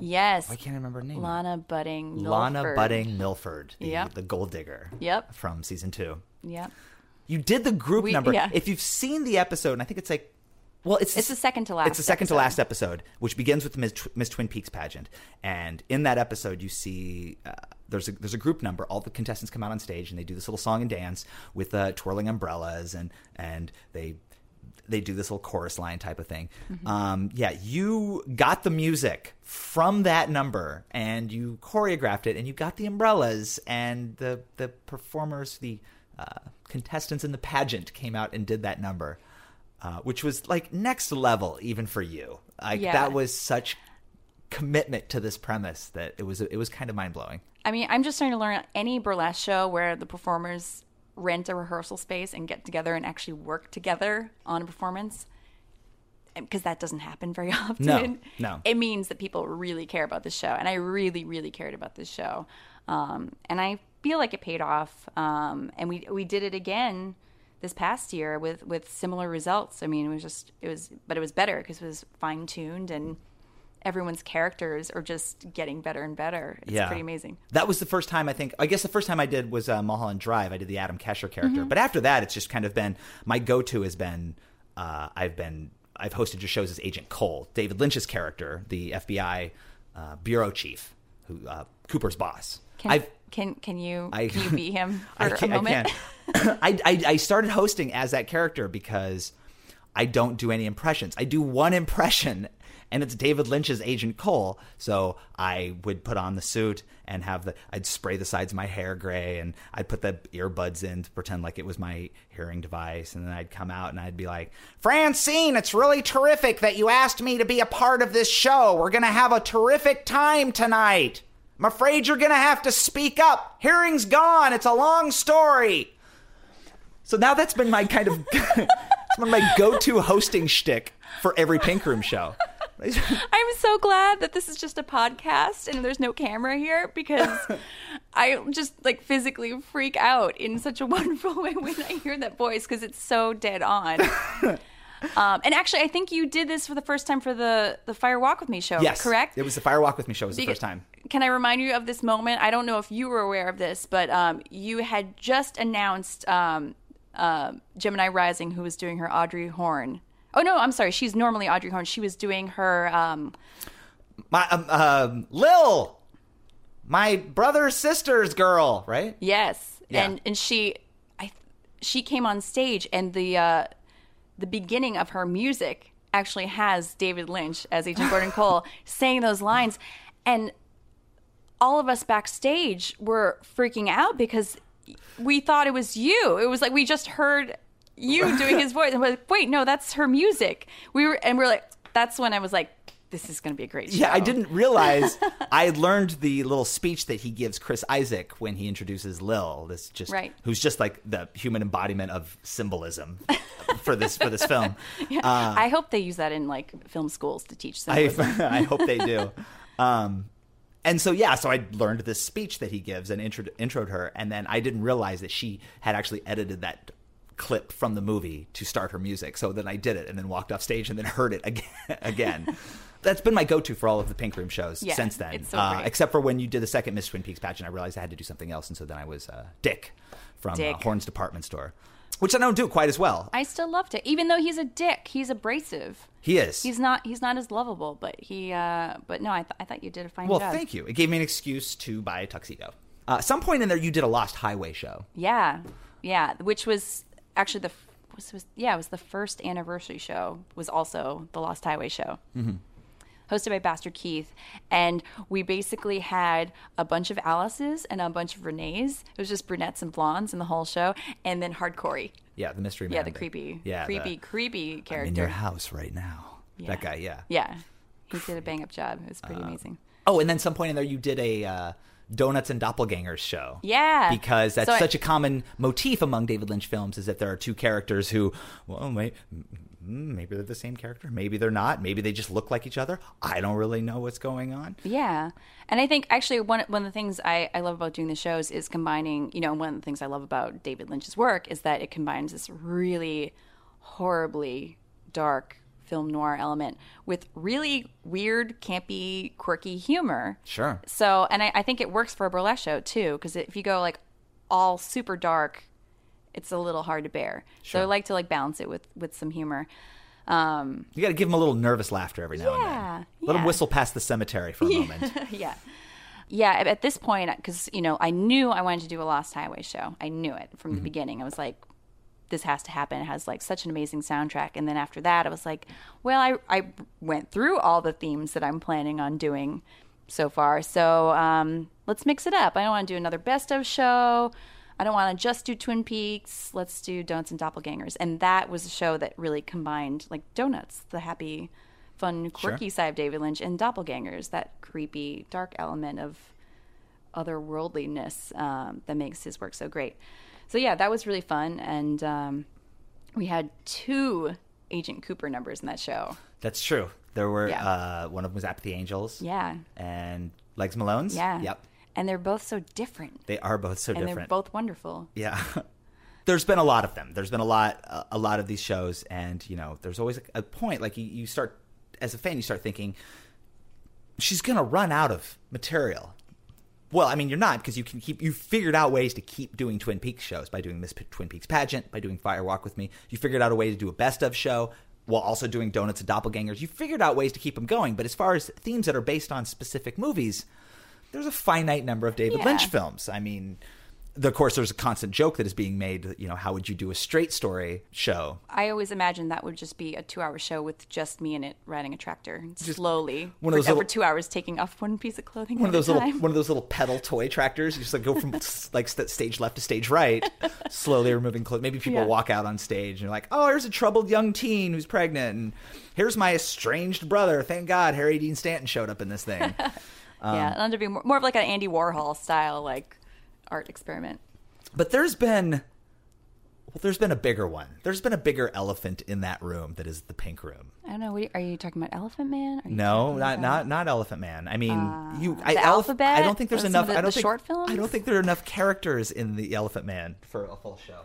H: Yes.
F: I can't remember her name.
H: Lana Budding.
F: Lana Budding Milford, the,
H: Yep.
F: the gold digger.
H: Yep.
F: From season two.
H: Yep.
F: You did the group
H: We-
F: number.
H: yeah.
F: If you've seen the episode, and I think it's like, well, it's
H: It's the second to last
F: It's the second to
H: episode.
F: last episode, which begins with the Miss, Miss Twin Peaks pageant, and in that episode, you see uh, there's a there's a group number. All the contestants come out on stage and they do this little song and dance with uh, twirling umbrellas, and and they they do this little chorus line type of thing.
H: Mm-hmm.
F: Um, yeah, you got the music from that number and you choreographed it, and you got the umbrellas, and the the performers, the uh, contestants in the pageant came out and did that number. Uh, which was like next level even for you. Like
H: Yeah.
F: that was such commitment to this premise that it was it was kind of mind blowing.
H: I mean, I'm just starting to learn any burlesque show where the performers rent a rehearsal space and get together and actually work together on a performance. Because that doesn't happen very often.
F: No, no.
H: It means that people really care about this show. And I really, really cared about this show. Um, and I feel like it paid off. Um, and we, we did it again this past year with, with similar results. I mean, it was just, it was, but it was better because it was fine tuned and everyone's characters are just getting better and better. It's pretty amazing.
F: That was the first time I think. I guess the first time I did was uh, Mulholland Drive. I did the Adam Kesher character, but after that, it's just kind of been my go-to has been. Uh, I've been I've hosted your shows as Agent Cole, David Lynch's character, the FBI uh, bureau chief, who uh, Cooper's boss.
H: Can,
F: I've
H: can can you
F: I-
H: can you be him
F: I
H: for a
F: can't. I,
H: moment?
F: can't. I, I I started hosting as that character because I don't do any impressions. I do one impression, and it's David Lynch's Agent Cole. So I would put on the suit and have the. I'd spray the sides of my hair gray, and I'd put the earbuds in to pretend like it was my hearing device, and then I'd come out and I'd be like, "Francine, it's really terrific that you asked me to be a part of this show. We're gonna have a terrific time tonight." I'm afraid you're gonna have to speak up. Hearing's gone. It's a long story. So now that's been my kind of it's been my go-to hosting shtick for every Pink Room show.
H: I'm so glad that this is just a podcast and there's no camera here because I just like physically freak out in such a wonderful way when I hear that voice because it's so dead on. Um, and actually, I think you did this for the first time for the the Fire Walk with Me show.
F: yes,
H: correct?
F: It was the Fire Walk with Me show. It was the
H: Because-
F: first time.
H: Can I remind you of this moment? I don't know if you were aware of this, but um, you had just announced um, uh, Gemini Rising, who was doing her Audrey Horne. Oh no, I'm sorry. She's normally Audrey Horne. She was doing her. Um,
F: My um, um, Lil, my brother's sister's girl, right?
H: yes,
F: Yeah.
H: and and she, I, she came on stage, and the uh, the beginning of her music actually has David Lynch as Agent Gordon Cole saying those lines, and all of us backstage were freaking out because we thought it was you. It was like we just heard you doing his voice, and we're like, wait, no, that's her music. We were, and we're like, that's when I was like, this is going to be a great show.
F: Yeah, I didn't realize I learned the little speech that he gives Chris Isaak when he introduces Lil. This just
H: Right.
F: who's just like the human embodiment of symbolism for this for this film.
H: I hope they use that in like film schools to teach
F: I. I hope they do. Um, and so yeah, so I learned this speech that he gives and intro introed her, and then I didn't realize that she had actually edited that clip from the movie to start her music. So then I did it, and then walked off stage, and then heard it again. again. That's been my go-to for all of the Pink Room shows
H: Yeah,
F: since then.
H: so
F: uh, except for when you did the second Miss Twin Peaks pageant, I realized I had to do something else, and so then I was uh, Dick from
H: Dick.
F: Uh, Horne's Department Store, which I don't do quite as well.
H: I still loved it, even though he's a dick. He's abrasive.
F: he is.
H: He's not. He's not as lovable, but he. uh But no, I, th- I thought you did a fine
F: well,
H: job.
F: Well, thank you. It gave me an excuse to buy a tuxedo. Uh, some point in there, you did a Lost Highway show.
H: Yeah, yeah. Which was actually the f- was, was yeah it was the first anniversary show. Was also the Lost Highway show. Mm-hmm. Hosted by Bastard Keith, and we basically had a bunch of Alice's and a bunch of Renee's. It was just brunettes and blondes in the whole show, and then hardcorey.
F: Yeah, the mystery man.
H: Yeah, the creepy,
F: yeah,
H: creepy,
F: the,
H: creepy
F: I'm
H: character.
F: in your house right now. That guy, yeah.
H: Yeah, he did a bang up job. It was pretty
F: Uh,
H: amazing.
F: Oh, and then some point in there, you did a uh, donuts and doppelgangers show.
H: Yeah.
F: because that's
H: So
F: such a common motif among David Lynch films is that there are two characters who, well, wait, Hmm, maybe they're the same character, maybe they're not, maybe they just look like each other. I don't really know what's going on.
H: Yeah. And I think actually one one of the things I, I love about doing the shows is combining, you know, one of the things I love about David Lynch's work is that it combines this really horribly dark film noir element with really weird, campy, quirky humor.
F: Sure.
H: So, and I, I think it works for a burlesque show too, because if you go like all super dark, it's a little hard to bear. So I like to like balance it with with some humor. Um,
F: You got to give them a little nervous laughter every now and
H: Yeah,
F: then. Let them whistle past the cemetery for a moment.
H: yeah. Yeah, at- this point, because, you know, I knew I wanted to do a Lost Highway show. I knew it from the beginning. I was like, this has to happen. It has like such an amazing soundtrack. And then after that, I was like, well, I, I went through all the themes that I'm planning on doing so far. So um, let's mix it up. I don't want to do another best of show. I don't want to just do Twin Peaks. Let's do Donuts and Doppelgangers. And that was a show that really combined like Donuts, the happy, fun, quirky side of David Lynch, and Doppelgangers, that creepy, dark element of otherworldliness um, that makes his work so great. So yeah, that was really fun, and um, we had two Agent Cooper numbers in that show.
F: That's true. There were
H: Yeah.
F: uh, one of them was Apathy Angels.
H: Yeah.
F: And Legs Malone's.
H: Yeah.
F: Yep.
H: And they're both so different,
F: They are both so
H: and
F: different.
H: they're both wonderful.
F: Yeah. There's been a lot of them. There's been a lot, a lot of these shows, and you know, there's always a, a point. Like you, you start, as a fan, you start thinking, she's gonna run out of material. Well, I mean, you're not because you can keep. You figured out ways to keep doing Twin Peaks shows by doing Miss P- Twin Peaks pageant, by doing Fire Walk with Me. You figured out a way to do a best of show while also doing Donuts and Doppelgangers. You figured out ways to keep them going. But as far as themes that are based on specific movies, there's a finite number of David
H: Yeah.
F: Lynch films. I mean, the, of course, there's a constant joke that is being made. You know, how would you do a straight story show?
H: I always imagine that would just be a two-hour show with just me in it riding a tractor slowly
F: one of those
H: for, over
F: little-
H: two hours, taking off one piece of clothing.
F: One of those little, one of those little pedal toy tractors. You just like go from like st- stage left to stage right, slowly removing clothes. Maybe people
H: Yeah.
F: walk out on stage and you're like, "Oh, here's a troubled young teen who's pregnant, and here's my estranged brother. Thank God, Harry Dean Stanton showed up in this thing."
H: yeah, it'll end up being more, more of like an Andy Warhol style like art experiment.
F: But there's been well, there's been a bigger one. There's been a bigger elephant in that room that is the pink room.
H: I don't know. What, are you talking about Elephant Man? Are you
F: No, not
H: about-
F: not not Elephant Man. I mean, you I,
H: alphabet?
F: I don't think there's enough.
H: the-
F: I don't think
H: short films?
F: I don't think there are enough characters in the Elephant Man for a full show.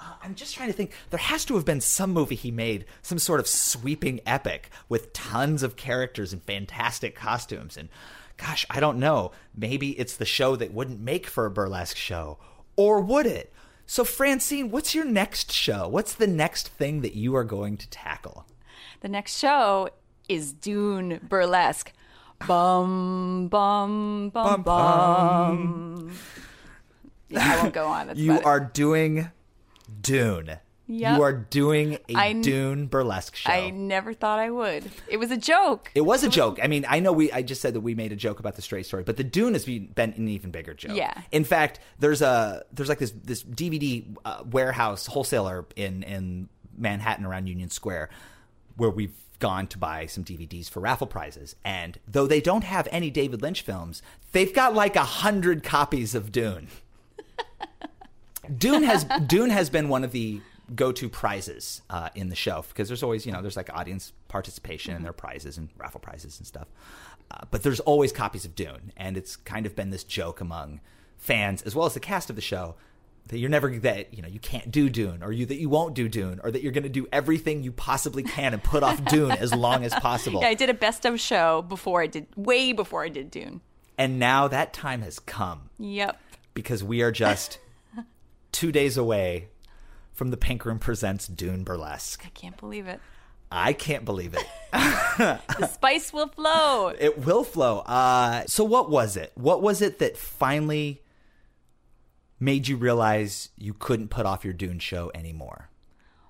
F: Uh, I'm just trying to think. There has to have been some movie he made, some sort of sweeping epic with tons of characters and fantastic costumes. And gosh, I don't know. Maybe it's the show that wouldn't make for a burlesque show, or would it? So, Francine, what's your next show? What's the next thing that you are going to tackle?
H: The next show is Dune Burlesque. Bum bum bum bum. Yeah, I won't go on. That's
F: you
H: about it.
F: are doing Dune.
H: Yep.
F: You are doing a
H: I-
F: Dune burlesque show.
H: I never thought I would. It was a joke.
F: it was a joke. I mean, I know we. I just said that we made a joke about the straight story, but the Dune has been been an even bigger joke.
H: Yeah.
F: In fact, there's a there's like this this DVD uh, warehouse wholesaler in in Manhattan around Union Square, where we've gone to buy some DVDs for raffle prizes. And though they don't have any David Lynch films, they've got like a hundred copies of Dune. Dune has Dune has been one of the go-to prizes uh, in the show because there's always you know there's like audience participation and there are prizes and raffle prizes and stuff, uh, but there's always copies of Dune and it's kind of been this joke among fans as well as the cast of the show that you're never that you know you can't do Dune or you that you won't do Dune or that you're going to do everything you possibly can and put off Dune as long as possible.
H: Yeah, I did a best of show before I did, way before I did Dune.
F: And now that time has come.
H: Yep.
F: because we are just two days away from the Pink Room Presents Dune Burlesque.
H: I can't believe it.
F: I can't believe it.
H: The spice will flow.
F: It will flow. Uh, so, what was it? What was it that finally made you realize you couldn't put off your Dune show anymore?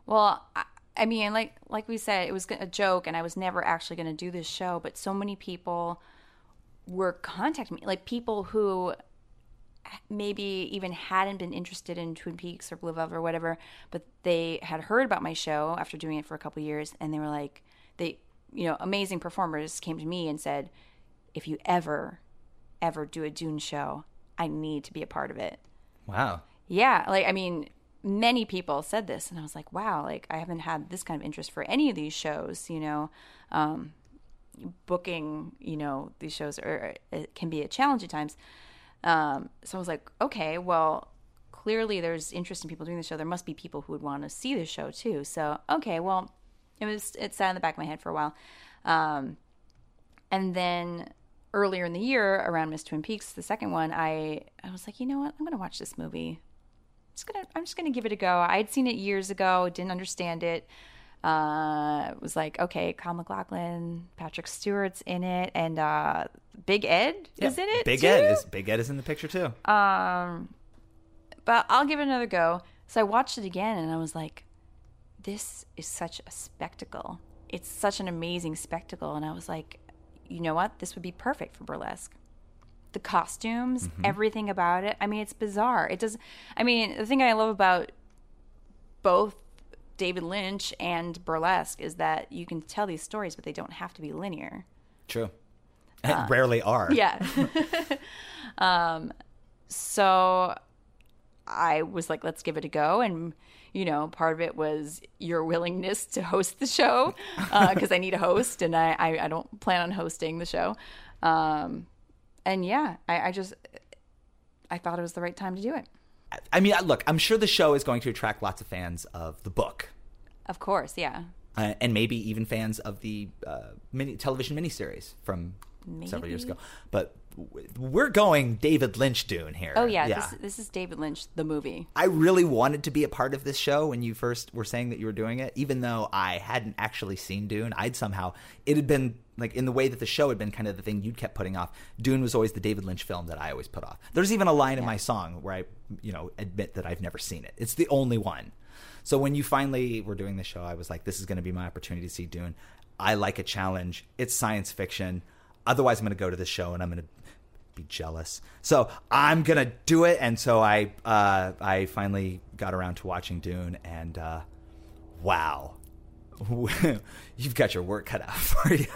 H: Well, I, I mean, like like we said, it was a joke, and I was never actually going to do this show. But so many people were contacting me, like people who maybe even hadn't been interested in Twin Peaks or Blue Velvet or whatever, but they had heard about my show after doing it for a couple years, and they were like, they, you know, amazing performers came to me and said, if you ever, ever do a Dune show, I need to be a part of it.
F: Wow.
H: Yeah, like I mean, many people said this, and I was like, wow, like I haven't had this kind of interest for any of these shows. You know, um, booking, you know, these shows are it can be a challenge at times. Um, so I was like, okay, well, clearly there's interest in people doing the show. There must be people who would want to see the show too. So okay, well, it was it sat in the back of my head for a while, um, and then earlier in the year around Miss Twin Peaks, the second one, I I was like, you know what, I'm gonna watch this movie. I'm Just gonna I'm just gonna give it a go. I had seen it years ago, didn't understand it. Uh, it was like, okay, Kyle MacLachlan, Patrick Stewart's in it, and uh, Big Ed is in it.
F: Big
H: too?
F: Ed is Big Ed is in the picture too.
H: Um, but I'll give it another go. So I watched it again, and I was like, this is such a spectacle. It's such an amazing spectacle, and I was like, you know what? This would be perfect for burlesque. the costumes,
F: Mm-hmm.
H: everything about it. I mean, it's bizarre. It does. I mean, the thing I love about both David Lynch and burlesque is that you can tell these stories, but they don't have to be linear.
F: True. And rarely are.
H: Yeah. um, so I was like, let's give it a go. And, you know, part of it was your willingness to host the show because I need a host and I, I, I don't plan on hosting the show. Um, and yeah, I, I just, I thought it was the right time to do it.
F: I mean, look, I'm sure the show is going to attract lots of fans of the book.
H: Of course, yeah.
F: uh, and maybe even fans of the uh, mini television miniseries from several years ago. But we're going David Lynch Dune here.
H: Oh yeah, This, this is David Lynch, the movie.
F: I really wanted to be a part of this show when you first were saying that you were doing it, even though I hadn't actually seen Dune. I'd somehow it had been like in the way that the show had been kind of the thing you'd kept putting off. Dune was always the David Lynch film that I always put off. There's even a line in my song where I, you know, admit that I've never seen it. It's the only one. So when you finally were doing the show, I was like, this is going to be my opportunity to see Dune. I like a challenge. It's science fiction. Otherwise, I'm going to go to the show and I'm going to be jealous. So I'm gonna do it, and so I uh, I finally got around to watching Dune, and uh, wow, you've got your work cut out for you.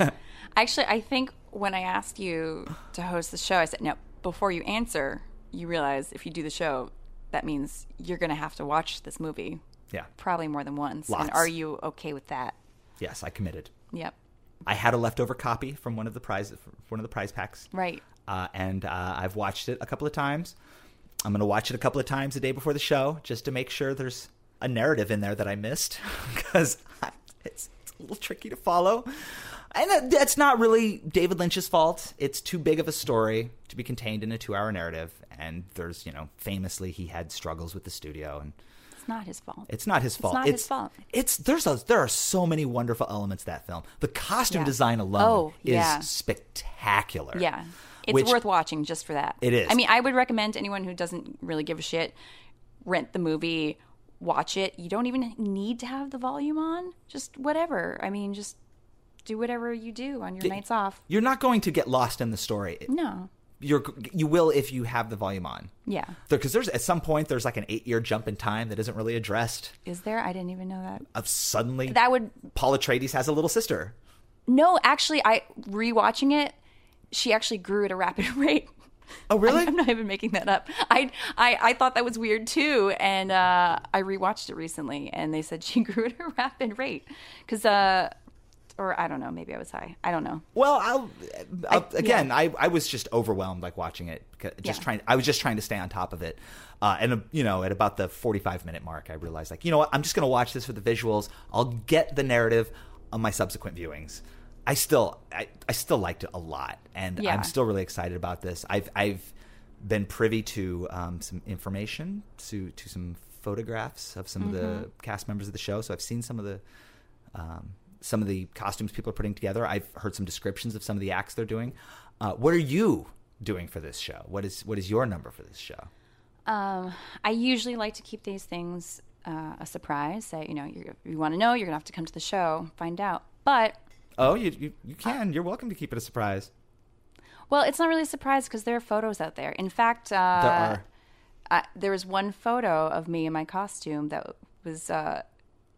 H: Actually, I think when I asked you to host the show, I said, "No." Before you answer, you realize if you do the show, that means you're going to have to watch this movie
F: yeah.
H: probably more than once.
F: Lots.
H: And are you okay with that?
F: Yes, I committed.
H: Yep.
F: I had a leftover copy from one of the prize one of the prize packs,
H: Right.
F: uh, and uh, I've watched it a couple of times. I'm going to watch it a couple of times the day before the show just to make sure there's a narrative in there that I missed because it's, it's a little tricky to follow. And that's not really David Lynch's fault. It's too big of a story to be contained in a two-hour narrative, and there's you know famously he had struggles with the studio, and
H: It's not his fault.
F: it's not his fault.
H: It's not his fault.
F: It's there's a, there are so many wonderful elements that film. The costume
H: Yeah.
F: design alone
H: Oh,
F: is
H: yeah.
F: spectacular.
H: Yeah. It's
F: Which-
H: worth watching just for that.
F: It is.
H: I mean, I would recommend to anyone who doesn't really give a shit rent the movie, watch it. You don't even need to have the volume on. Just whatever. I mean, just do whatever you do on your nights off.
F: You're not going to get lost in the story.
H: No.
F: You're you will if you have the volume on.
H: Yeah.
F: Because there's at some point there's like an eight year jump in time that isn't really addressed.
H: Is there? I didn't even know that.
F: Of suddenly
H: That would
F: Paul Atreides has a little sister.
H: No, actually I rewatching it, she actually grew at a rapid rate.
F: Oh really?
H: I'm not even making that up. I I, I thought that was weird too, and uh, I rewatched it recently, and they said she grew at a rapid rate because, uh, or I don't know, maybe I was high. I don't know.
F: Well, I'll, I'll,
H: I-
F: again,
H: yeah.
F: I, I was just overwhelmed like watching it. Just
H: Yeah.
F: trying, I was just trying to stay on top of it. Uh, and uh, you know, at about the forty-five minute mark, I realized like, you know what, I'm just going to watch this for the visuals. I'll get the narrative on my subsequent viewings. I still, I, I still liked it a lot, and
H: Yeah.
F: I'm still really excited about this. I've, I've been privy to um, some information, to to some photographs of some of the
H: Mm-hmm.
F: cast members of the show. So I've seen some of the um, some of the costumes people are putting together. I've heard some descriptions of some of the acts they're doing. Uh, what are you doing for this show? What is what is your number for this show?
H: Um, I usually like to keep these things uh, a surprise. Say, you know, you want to know, you're gonna have to come to the show, find out. But
F: Oh, you you, you can. You're welcome to keep it a surprise.
H: well, it's not really a surprise because there are photos out there. In fact, uh,
F: There are.
H: I, there was one photo of me in my costume that was uh,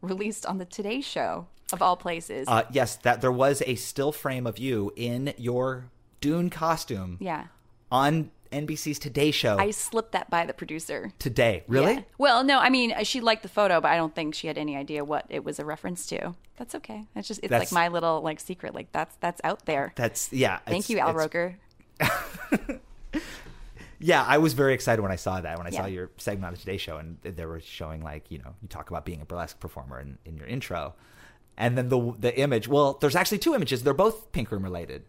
H: released on the Today Show of all places.
F: Uh, yes, that there was a still frame of you in your Dune costume
H: yeah,
F: on NBC's Today Show
H: I slipped that by the producer.
F: today. Really?
H: Yeah. Well, no, I mean she liked the photo, but I don't think she had any idea what it was a reference to. That's okay. It's just it's
F: That's-
H: like my little like secret. Like that's that's out there.
F: That's yeah.
H: Thank you, Al Roker.
F: Yeah, I was very excited when I saw that. When I saw your segment on the Today Show, and they were showing like you know you talk about being a burlesque performer in, in your intro, and then the the image. Well, there's actually two images. They're both pink room related.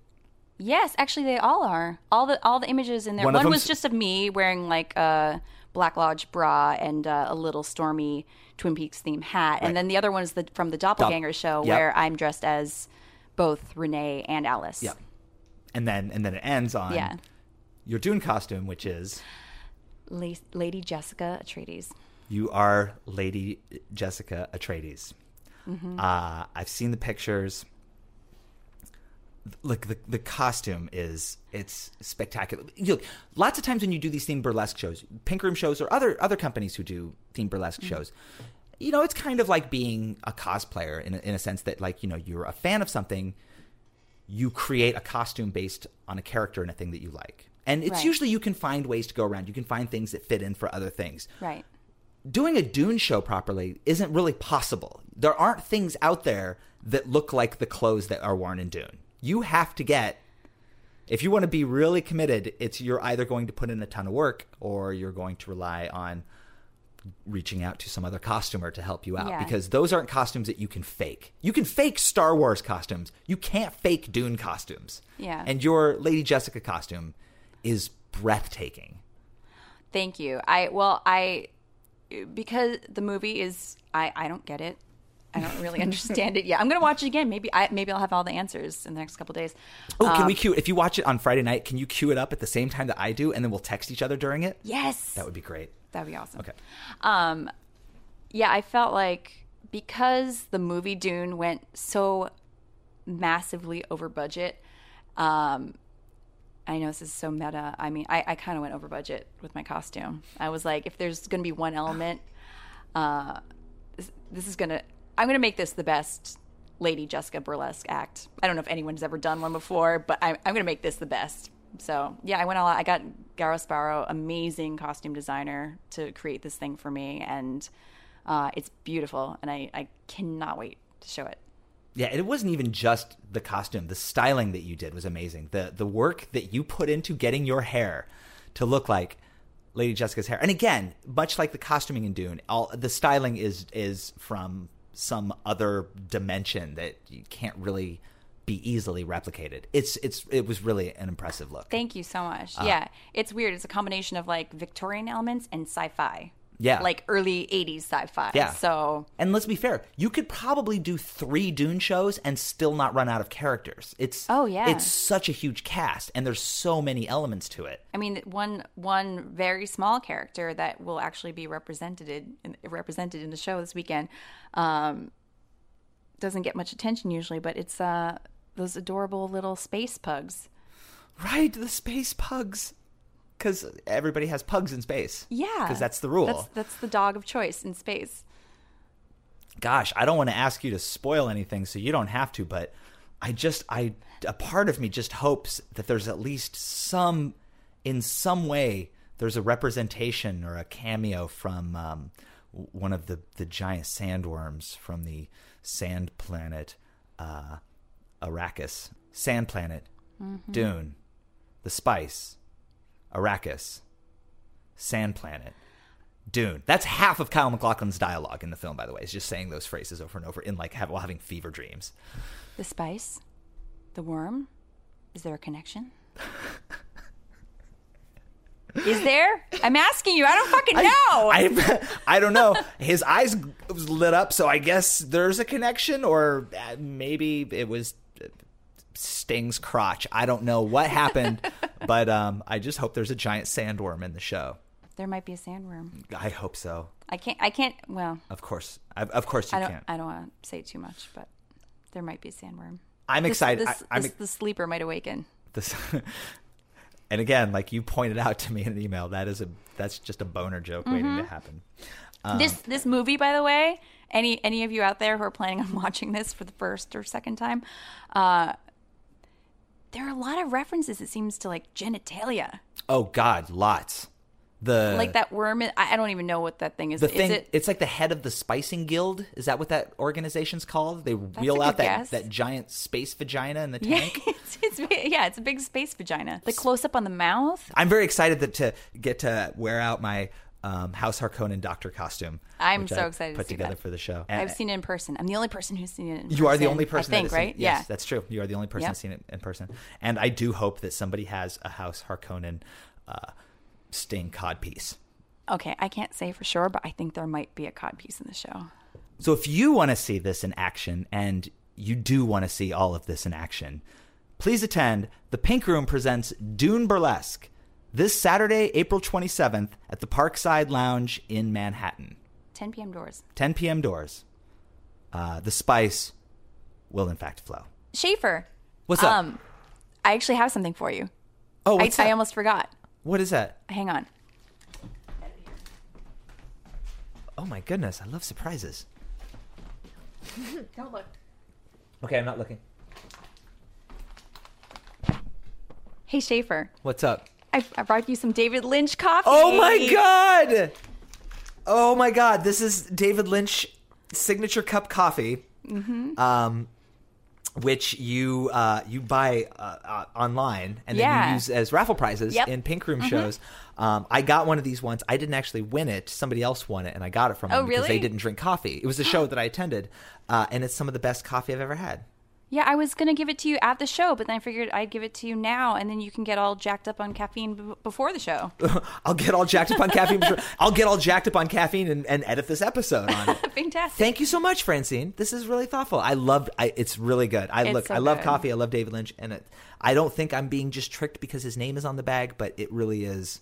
H: Yes, actually, they all are. All the all the images in there.
F: One
H: One, was just of me wearing like a Black Lodge bra and uh, a little stormy Twin Peaks theme hat, and then the other one is the from the Doppelganger show
F: Yep.
H: where I'm dressed as both Renee and Alice.
F: Yep. And then and then it ends on
H: Yeah.
F: your Dune costume, which is
H: La- Lady Jessica Atreides.
F: you are Lady Jessica Atreides.
H: Mm-hmm.
F: Uh, I've seen the pictures. Look, the the costume is it's spectacular. You look, lots of times when you do these themed burlesque shows, Pink Room shows, or other other companies who do themed burlesque shows, you know, it's kind of like being a cosplayer in a, in a sense that like you know you're a fan of something, you create a costume based on a character and a thing that you like, and it's
H: Right.
F: usually you can find ways to go around. You can find things that fit in for other things
H: Right.
F: Doing a Dune show properly isn't really possible. There aren't things out there that look like the clothes that are worn in Dune. You have to get if you want to be really committed, it's you're either going to put in a ton of work or you're going to rely on reaching out to some other costumer to help you out
H: Yeah.
F: because those aren't costumes that you can fake. You can fake Star Wars costumes. You can't fake Dune costumes.
H: Yeah.
F: And your Lady Jessica costume is breathtaking.
H: Thank you. I well, I because the movie is I I don't get it. I don't really understand it yet. I'm gonna watch it again. Maybe I maybe I'll have all the answers in the next couple days.
F: Oh, can
H: Um,
F: we cue if you watch it on Friday night? Can you cue it up at the same time that I do, and then we'll text each other during it?
H: Yes,
F: That would be great.
H: that'd be awesome.
F: Okay.
H: Um, yeah, I felt like because the movie Dune went so massively over budget. Um, I know this is so meta. I mean, I, I kind of went over budget with my costume. I was like, if there's going to be one element, uh, this, this is going to, I'm going to make this the best Lady Jessica burlesque act. I don't know if anyone's ever done one before, but I, I'm going to make this the best. So yeah, I went all out. I got Garo Sparo, amazing costume designer, to create this thing for me, and uh, it's beautiful. And I, I cannot wait to show it.
F: Yeah, it wasn't even just the costume. The styling that you did was amazing. The the work that you put into getting your hair to look like Lady Jessica's hair. And again, much like the costuming in Dune, all the styling is is from some other dimension that you can't really be easily replicated. It's it's it was really an impressive look.
H: Thank you so much.
F: Uh,
H: yeah, it's weird. It's a combination of like Victorian elements and sci-fi.
F: Yeah.
H: like early '80s sci-fi.
F: Yeah.
H: So
F: And let's be fair, you could probably do three Dune shows and still not run out of characters. It's
H: Oh, yeah.
F: it's such a huge cast, and there's so many elements to it.
H: I mean, one one very small character that will actually be represented in, represented in the show this weekend um, doesn't get much attention usually, but it's uh, those adorable little space pugs.
F: Right, the space pugs, because everybody has pugs in space.
H: Yeah,
F: because that's the rule.
H: That's, that's the dog of choice in space.
F: Gosh, I don't want to ask you to spoil anything, so you don't have to. But I just, I, a part of me just hopes that there's at least some, in some way, there's a representation or a cameo from um, one of the the giant sandworms from the sand planet uh, Arrakis, sand planet,
H: Mhm.
F: Dune, the spice, Arrakis, sand planet. Dune. That's half of Kyle MacLachlan's dialogue in the film, by the way. Is just saying those phrases over and over in like have, while having fever dreams.
H: The spice, the worm. Is there a connection? Is there? I'm asking you. I don't fucking know.
F: I I don't know. His eyes lit up, so I guess there's a connection, or uh, maybe it was Sting's crotch. I don't know what happened, but um, I just hope there's a giant sandworm in the show.
H: there might be a sandworm.
F: I hope so.
H: I can't. I can't. Well,
F: Of course, I, of course you
H: I don't.
F: can.
H: I don't want to say too much, but there might be a sandworm.
F: I'm
H: This-
F: excited.
H: This,
F: I-
H: this- the sleeper might awaken.
F: This, and again, like you pointed out to me in an email, that is a that's just a boner joke waiting to
H: Mhm.
F: happen. Um,
H: this this movie, by the way, any any of you out there who are planning on watching this for the first or second time, uh, there are a lot of references. It seems to like genitalia,
F: oh God, lots. The
H: like that worm. I, I don't even know what that thing is.
F: The
H: is
F: thing,
H: it?
F: it's like the head of the Spacing Guild. Is that what that organization's called? They wheel out that,
H: guess.
F: that giant space vagina in the
H: Yeah,
F: tank.
H: it's, it's yeah, it's a big space vagina. The close up on the mouth.
F: I'm very excited that to get to wear out my um, House Harkonnen doctor costume.
H: I'm so
F: I
H: excited to
F: Put
H: see
F: together
H: that.
F: for the show.
H: I've seen it in person. I'm the only person who's seen it. in person.
F: You are the only person.
H: I think, right?
F: Seen, yes,
H: yeah,
F: that's true. You are the only person
H: Yep.
F: seen it in person. And I do hope that somebody has a House Harkonnen uh, Sting codpiece.
H: Okay, I can't say for sure, but I think there might be a cod piece in the show.
F: So if you want to see this in action, and you do want to see all of this in action, please attend the Pink Room presents Dune Burlesque this Saturday, April 27th at the Parkside Lounge in Manhattan.
H: 10 p.m. doors.
F: 10 p.m. doors. Uh, the spice will in fact flow.
H: Schaefer,
F: What's up?
H: Um, I actually have something for you.
F: oh,
H: I, I almost forgot.
F: What is that?
H: Hang on.
F: Oh my goodness, I love surprises.
H: Don't look.
F: Okay, I'm not looking.
H: Hey Schaefer,
F: What's up?
H: I, I brought you some David Lynch coffee.
F: Oh my god! Oh my god, this is David Lynch signature cup coffee.
H: Mm-hmm.
F: Um which you uh, you buy uh, uh, online and then
H: Yeah.
F: you use as raffle prizes
H: Yep.
F: in pink room
H: Mhm.
F: shows. Um, I got one of these once. I didn't actually win it. Somebody else won it, and I got it from
H: Oh,
F: them because they didn't drink coffee. It was a show that I attended, uh, and it's some of the best coffee I've ever had.
H: Yeah, I was gonna give it to you at the show, but then I figured I'd give it to you now, and then you can get all jacked up on caffeine b- before the show.
F: I'll get all jacked up on caffeine. I'll get all jacked up on caffeine and, and edit this episode on it.
H: Fantastic.
F: Thank you so much, Francine. This is really thoughtful. I love. I, it's really good. I
H: It's
F: look.
H: so
F: I love
H: good.
F: coffee. I love David Lynch, and it, I don't think I'm being just tricked because his name is on the bag, but it really is.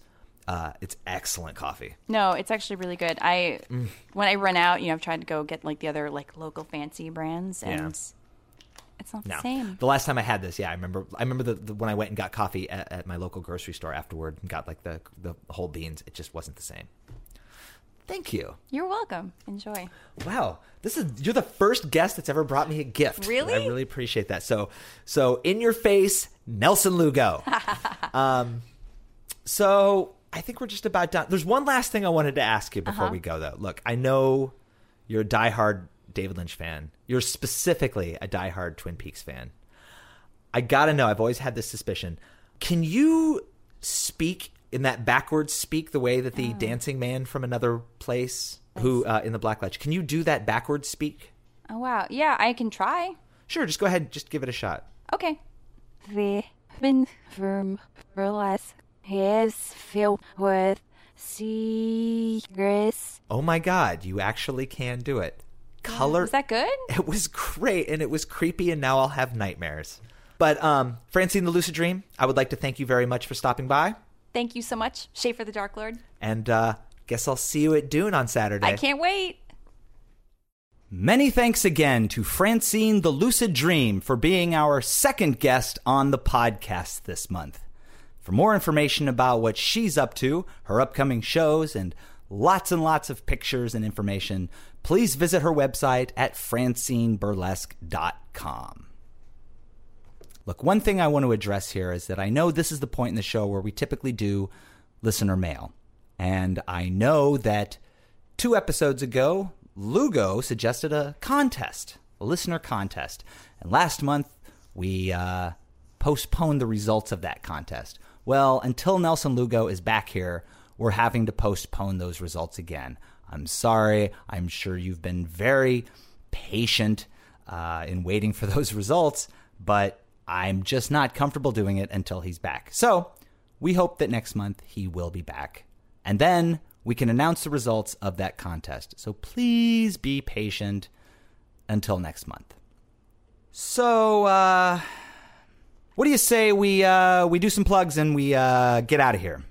F: Uh, it's excellent coffee.
H: No, it's actually really good. I
F: Mm.
H: when I run out, you know, I've tried to go get like the other like local fancy brands, and
F: Yeah.
H: It's not
F: No,
H: the same.
F: the last time I had this, yeah, I remember. I remember the, the when I went and got coffee at, at my local grocery store afterward and got like the the whole beans. It just wasn't the same. Thank you.
H: You're welcome. Enjoy.
F: Wow, this is you're the first guest that's ever brought me a gift.
H: Really?
F: I really appreciate that. So, so in your face, Nelson Lugo. um, so I think we're just about done. There's one last thing I wanted to ask you before
H: Uh-huh.
F: we go, though. Look, I know you're a diehard David Lynch fan. You're specifically a diehard Twin Peaks fan. I gotta know. I've always had this suspicion. Can you speak in that backwards speak the way that the dancing man from another place, who uh, in the Black Lodge, can you do that backwards speak?
H: Oh wow. Yeah, I can try.
F: Sure, just go ahead and just give it a shot.
H: Okay.
J: The firm burlesque is filled with secrets.
F: Oh my God, you actually can do it. Color.
H: Was that good?
F: It was great and it was creepy, and now I'll have nightmares. But um, Francine the Lucid Dream, I would like to thank you very much for stopping by,
H: Thank you so much, Schaefer the Dark Lord.
F: and uh, guess I'll see you at Dune on Saturday.
H: I can't wait.
F: Many thanks again to Francine the Lucid Dream for being our second guest on the podcast this month. For more information about what she's up to, her upcoming shows, and lots and lots of pictures and information, please visit her website at francineburlesque.com. Look, one thing I want to address here is that I know this is the point in the show where we typically do listener mail. And I know that two episodes ago, Lugo suggested a contest, a listener contest. And last month, we uh, postponed the results of that contest. Well, until Nelson Lugo is back here, we're having to postpone those results again. I'm sorry. I'm sure you've been very patient uh, in waiting for those results, but I'm just not comfortable doing it until he's back. So we hope that next month he will be back. And then we can announce the results of that contest. So please be patient until next month. So, uh, what do you say we uh, we do some plugs and we uh, get out of here?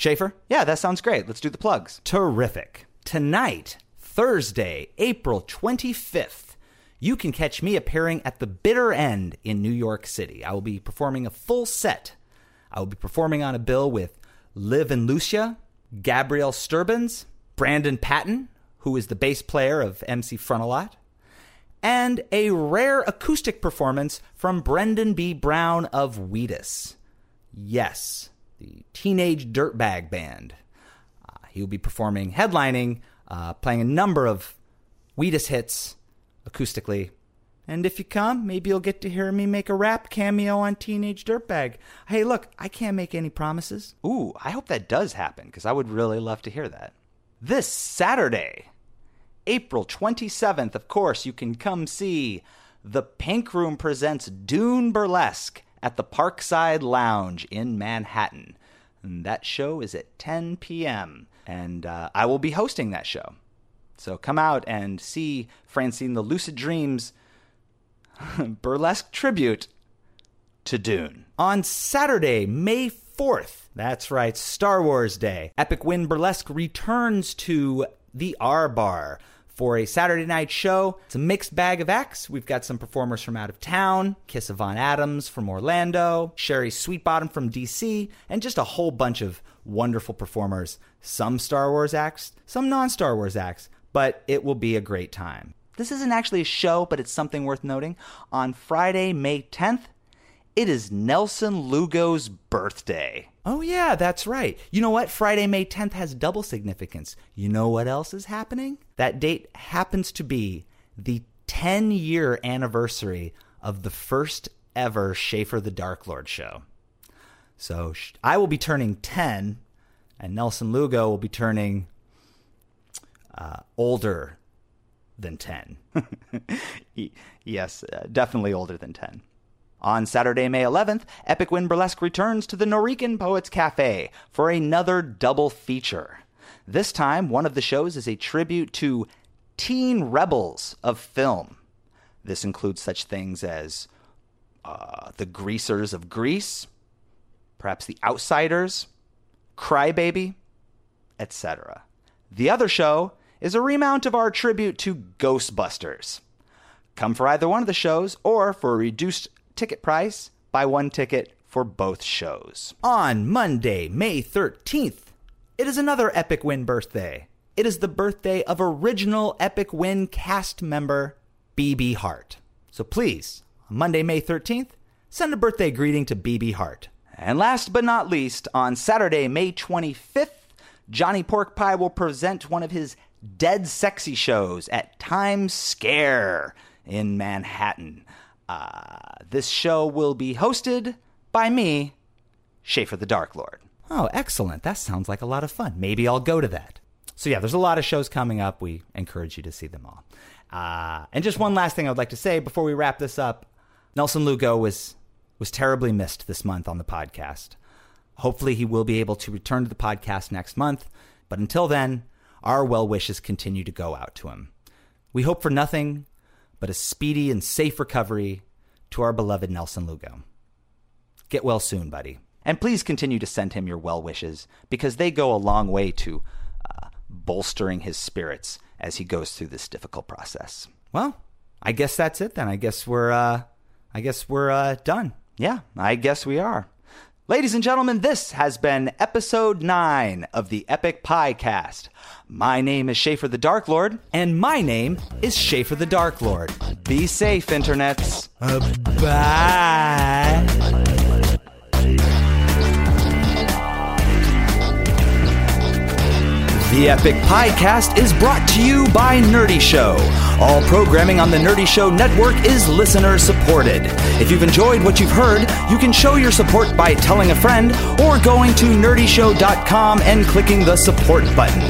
F: Schaefer? Yeah, that sounds great. Let's do the plugs. Terrific. Tonight, Thursday, April 25th, you can catch me appearing at the bitter end in New York City. I will be performing a full set. I will be performing on a bill with Liv and Lucia, Gabrielle Sturbins, Brandon Patton, who is the bass player of MC Frontalot, and a rare acoustic performance from Brendan B. Brown of Wheatus. Yes, the Teenage Dirtbag Band. Uh, he will be performing, headlining, uh, playing a number of Wheatus hits acoustically. And if you come, maybe you'll get to hear me make a rap cameo on Teenage Dirtbag. Hey, look, I can't make any promises. Ooh, I hope that does happen because I would really love to hear that. This Saturday, April 27th, of course, you can come see The Pink Room presents Dune Burlesque at the Parkside Lounge in Manhattan. And that show is at 10 p.m. And uh, I will be hosting that show. So come out and see Francine the Lucid Dreams burlesque tribute to Dune. On Saturday, May 4th, that's right, Star Wars Day, Epic Win Burlesque returns to the R Bar For a Saturday night show, it's a mixed bag of acts. We've got some performers from out of town, Kiss Yvonne Adams from Orlando, Sherry Sweetbottom from DC, and just a whole bunch of wonderful performers. Some Star Wars acts, some non Star Wars acts, but it will be a great time. This isn't actually a show, but it's something worth noting. On Friday, May 10th, it is Nelson Lugo's birthday. Oh, yeah, that's right. You know what? Friday, May 10th has double significance. You know what else is happening? That date happens to be the 10 year anniversary of the first ever Schaefer the Dark Lord show. So I will be turning 10, and Nelson Lugo will be turning uh, older than 10. yes, uh, definitely older than 10. On Saturday, May 11th, Epic Win Burlesque returns to the Nuyorican Poets Cafe for another double feature. This time, one of the shows is a tribute to teen rebels of film. This includes such things as uh, the Greasers of Grease, perhaps the Outsiders, Crybaby, etc. The other show is a remount of our tribute to Ghostbusters. Come for either one of the shows, or for a reduced ticket price, buy one ticket for both shows. On Monday, May 13th, it is another Epic Win birthday. It is the birthday of original Epic Win cast member BB Hart. So please, on Monday, May 13th, send a birthday greeting to BB Hart. And last but not least, on Saturday, May 25th, Johnny Pork Pie will present one of his Dead Sexy shows at Times Scare in Manhattan. Uh, this show will be hosted by me, Schaefer the Dark Lord. Oh, excellent. That sounds like a lot of fun. Maybe I'll go to that. So, yeah, there's a lot of shows coming up. We encourage you to see them all. Uh, and just one last thing I would like to say before we wrap this up Nelson Lugo was, was terribly missed this month on the podcast. Hopefully, he will be able to return to the podcast next month. But until then, our well wishes continue to go out to him. We hope for nothing but a speedy and safe recovery to our beloved Nelson Lugo. Get well soon, buddy. And please continue to send him your well wishes because they go a long way to uh, bolstering his spirits as he goes through this difficult process. Well, I guess that's it then. I guess we're uh, I guess we're uh, done. Yeah, I guess we are. Ladies and gentlemen, this has been episode 9 of the Epic Pie Cast. My name is Schaefer the Dark Lord, and my name is Schaefer the Dark Lord. Be safe, internets. Uh, bye. The Epic Piecast is brought to you by Nerdy Show. All programming on the Nerdy Show network is listener supported. If you've enjoyed what you've heard, you can show your support by telling a friend or going to nerdyshow.com and clicking the support button.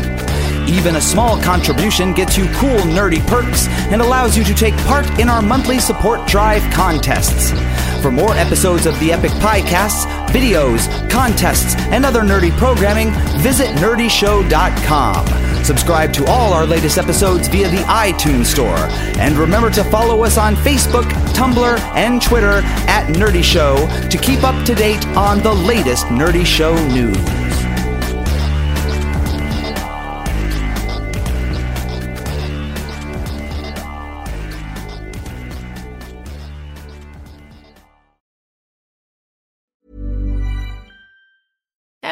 F: Even a small contribution gets you cool nerdy perks and allows you to take part in our monthly support drive contests. For more episodes of the Epic Piecasts, videos, contests, and other nerdy programming, visit nerdyshow.com. Subscribe to all our latest episodes via the iTunes Store. And remember to follow us on Facebook, Tumblr, and Twitter at Nerdy Show to keep up to date on the latest Nerdy Show news.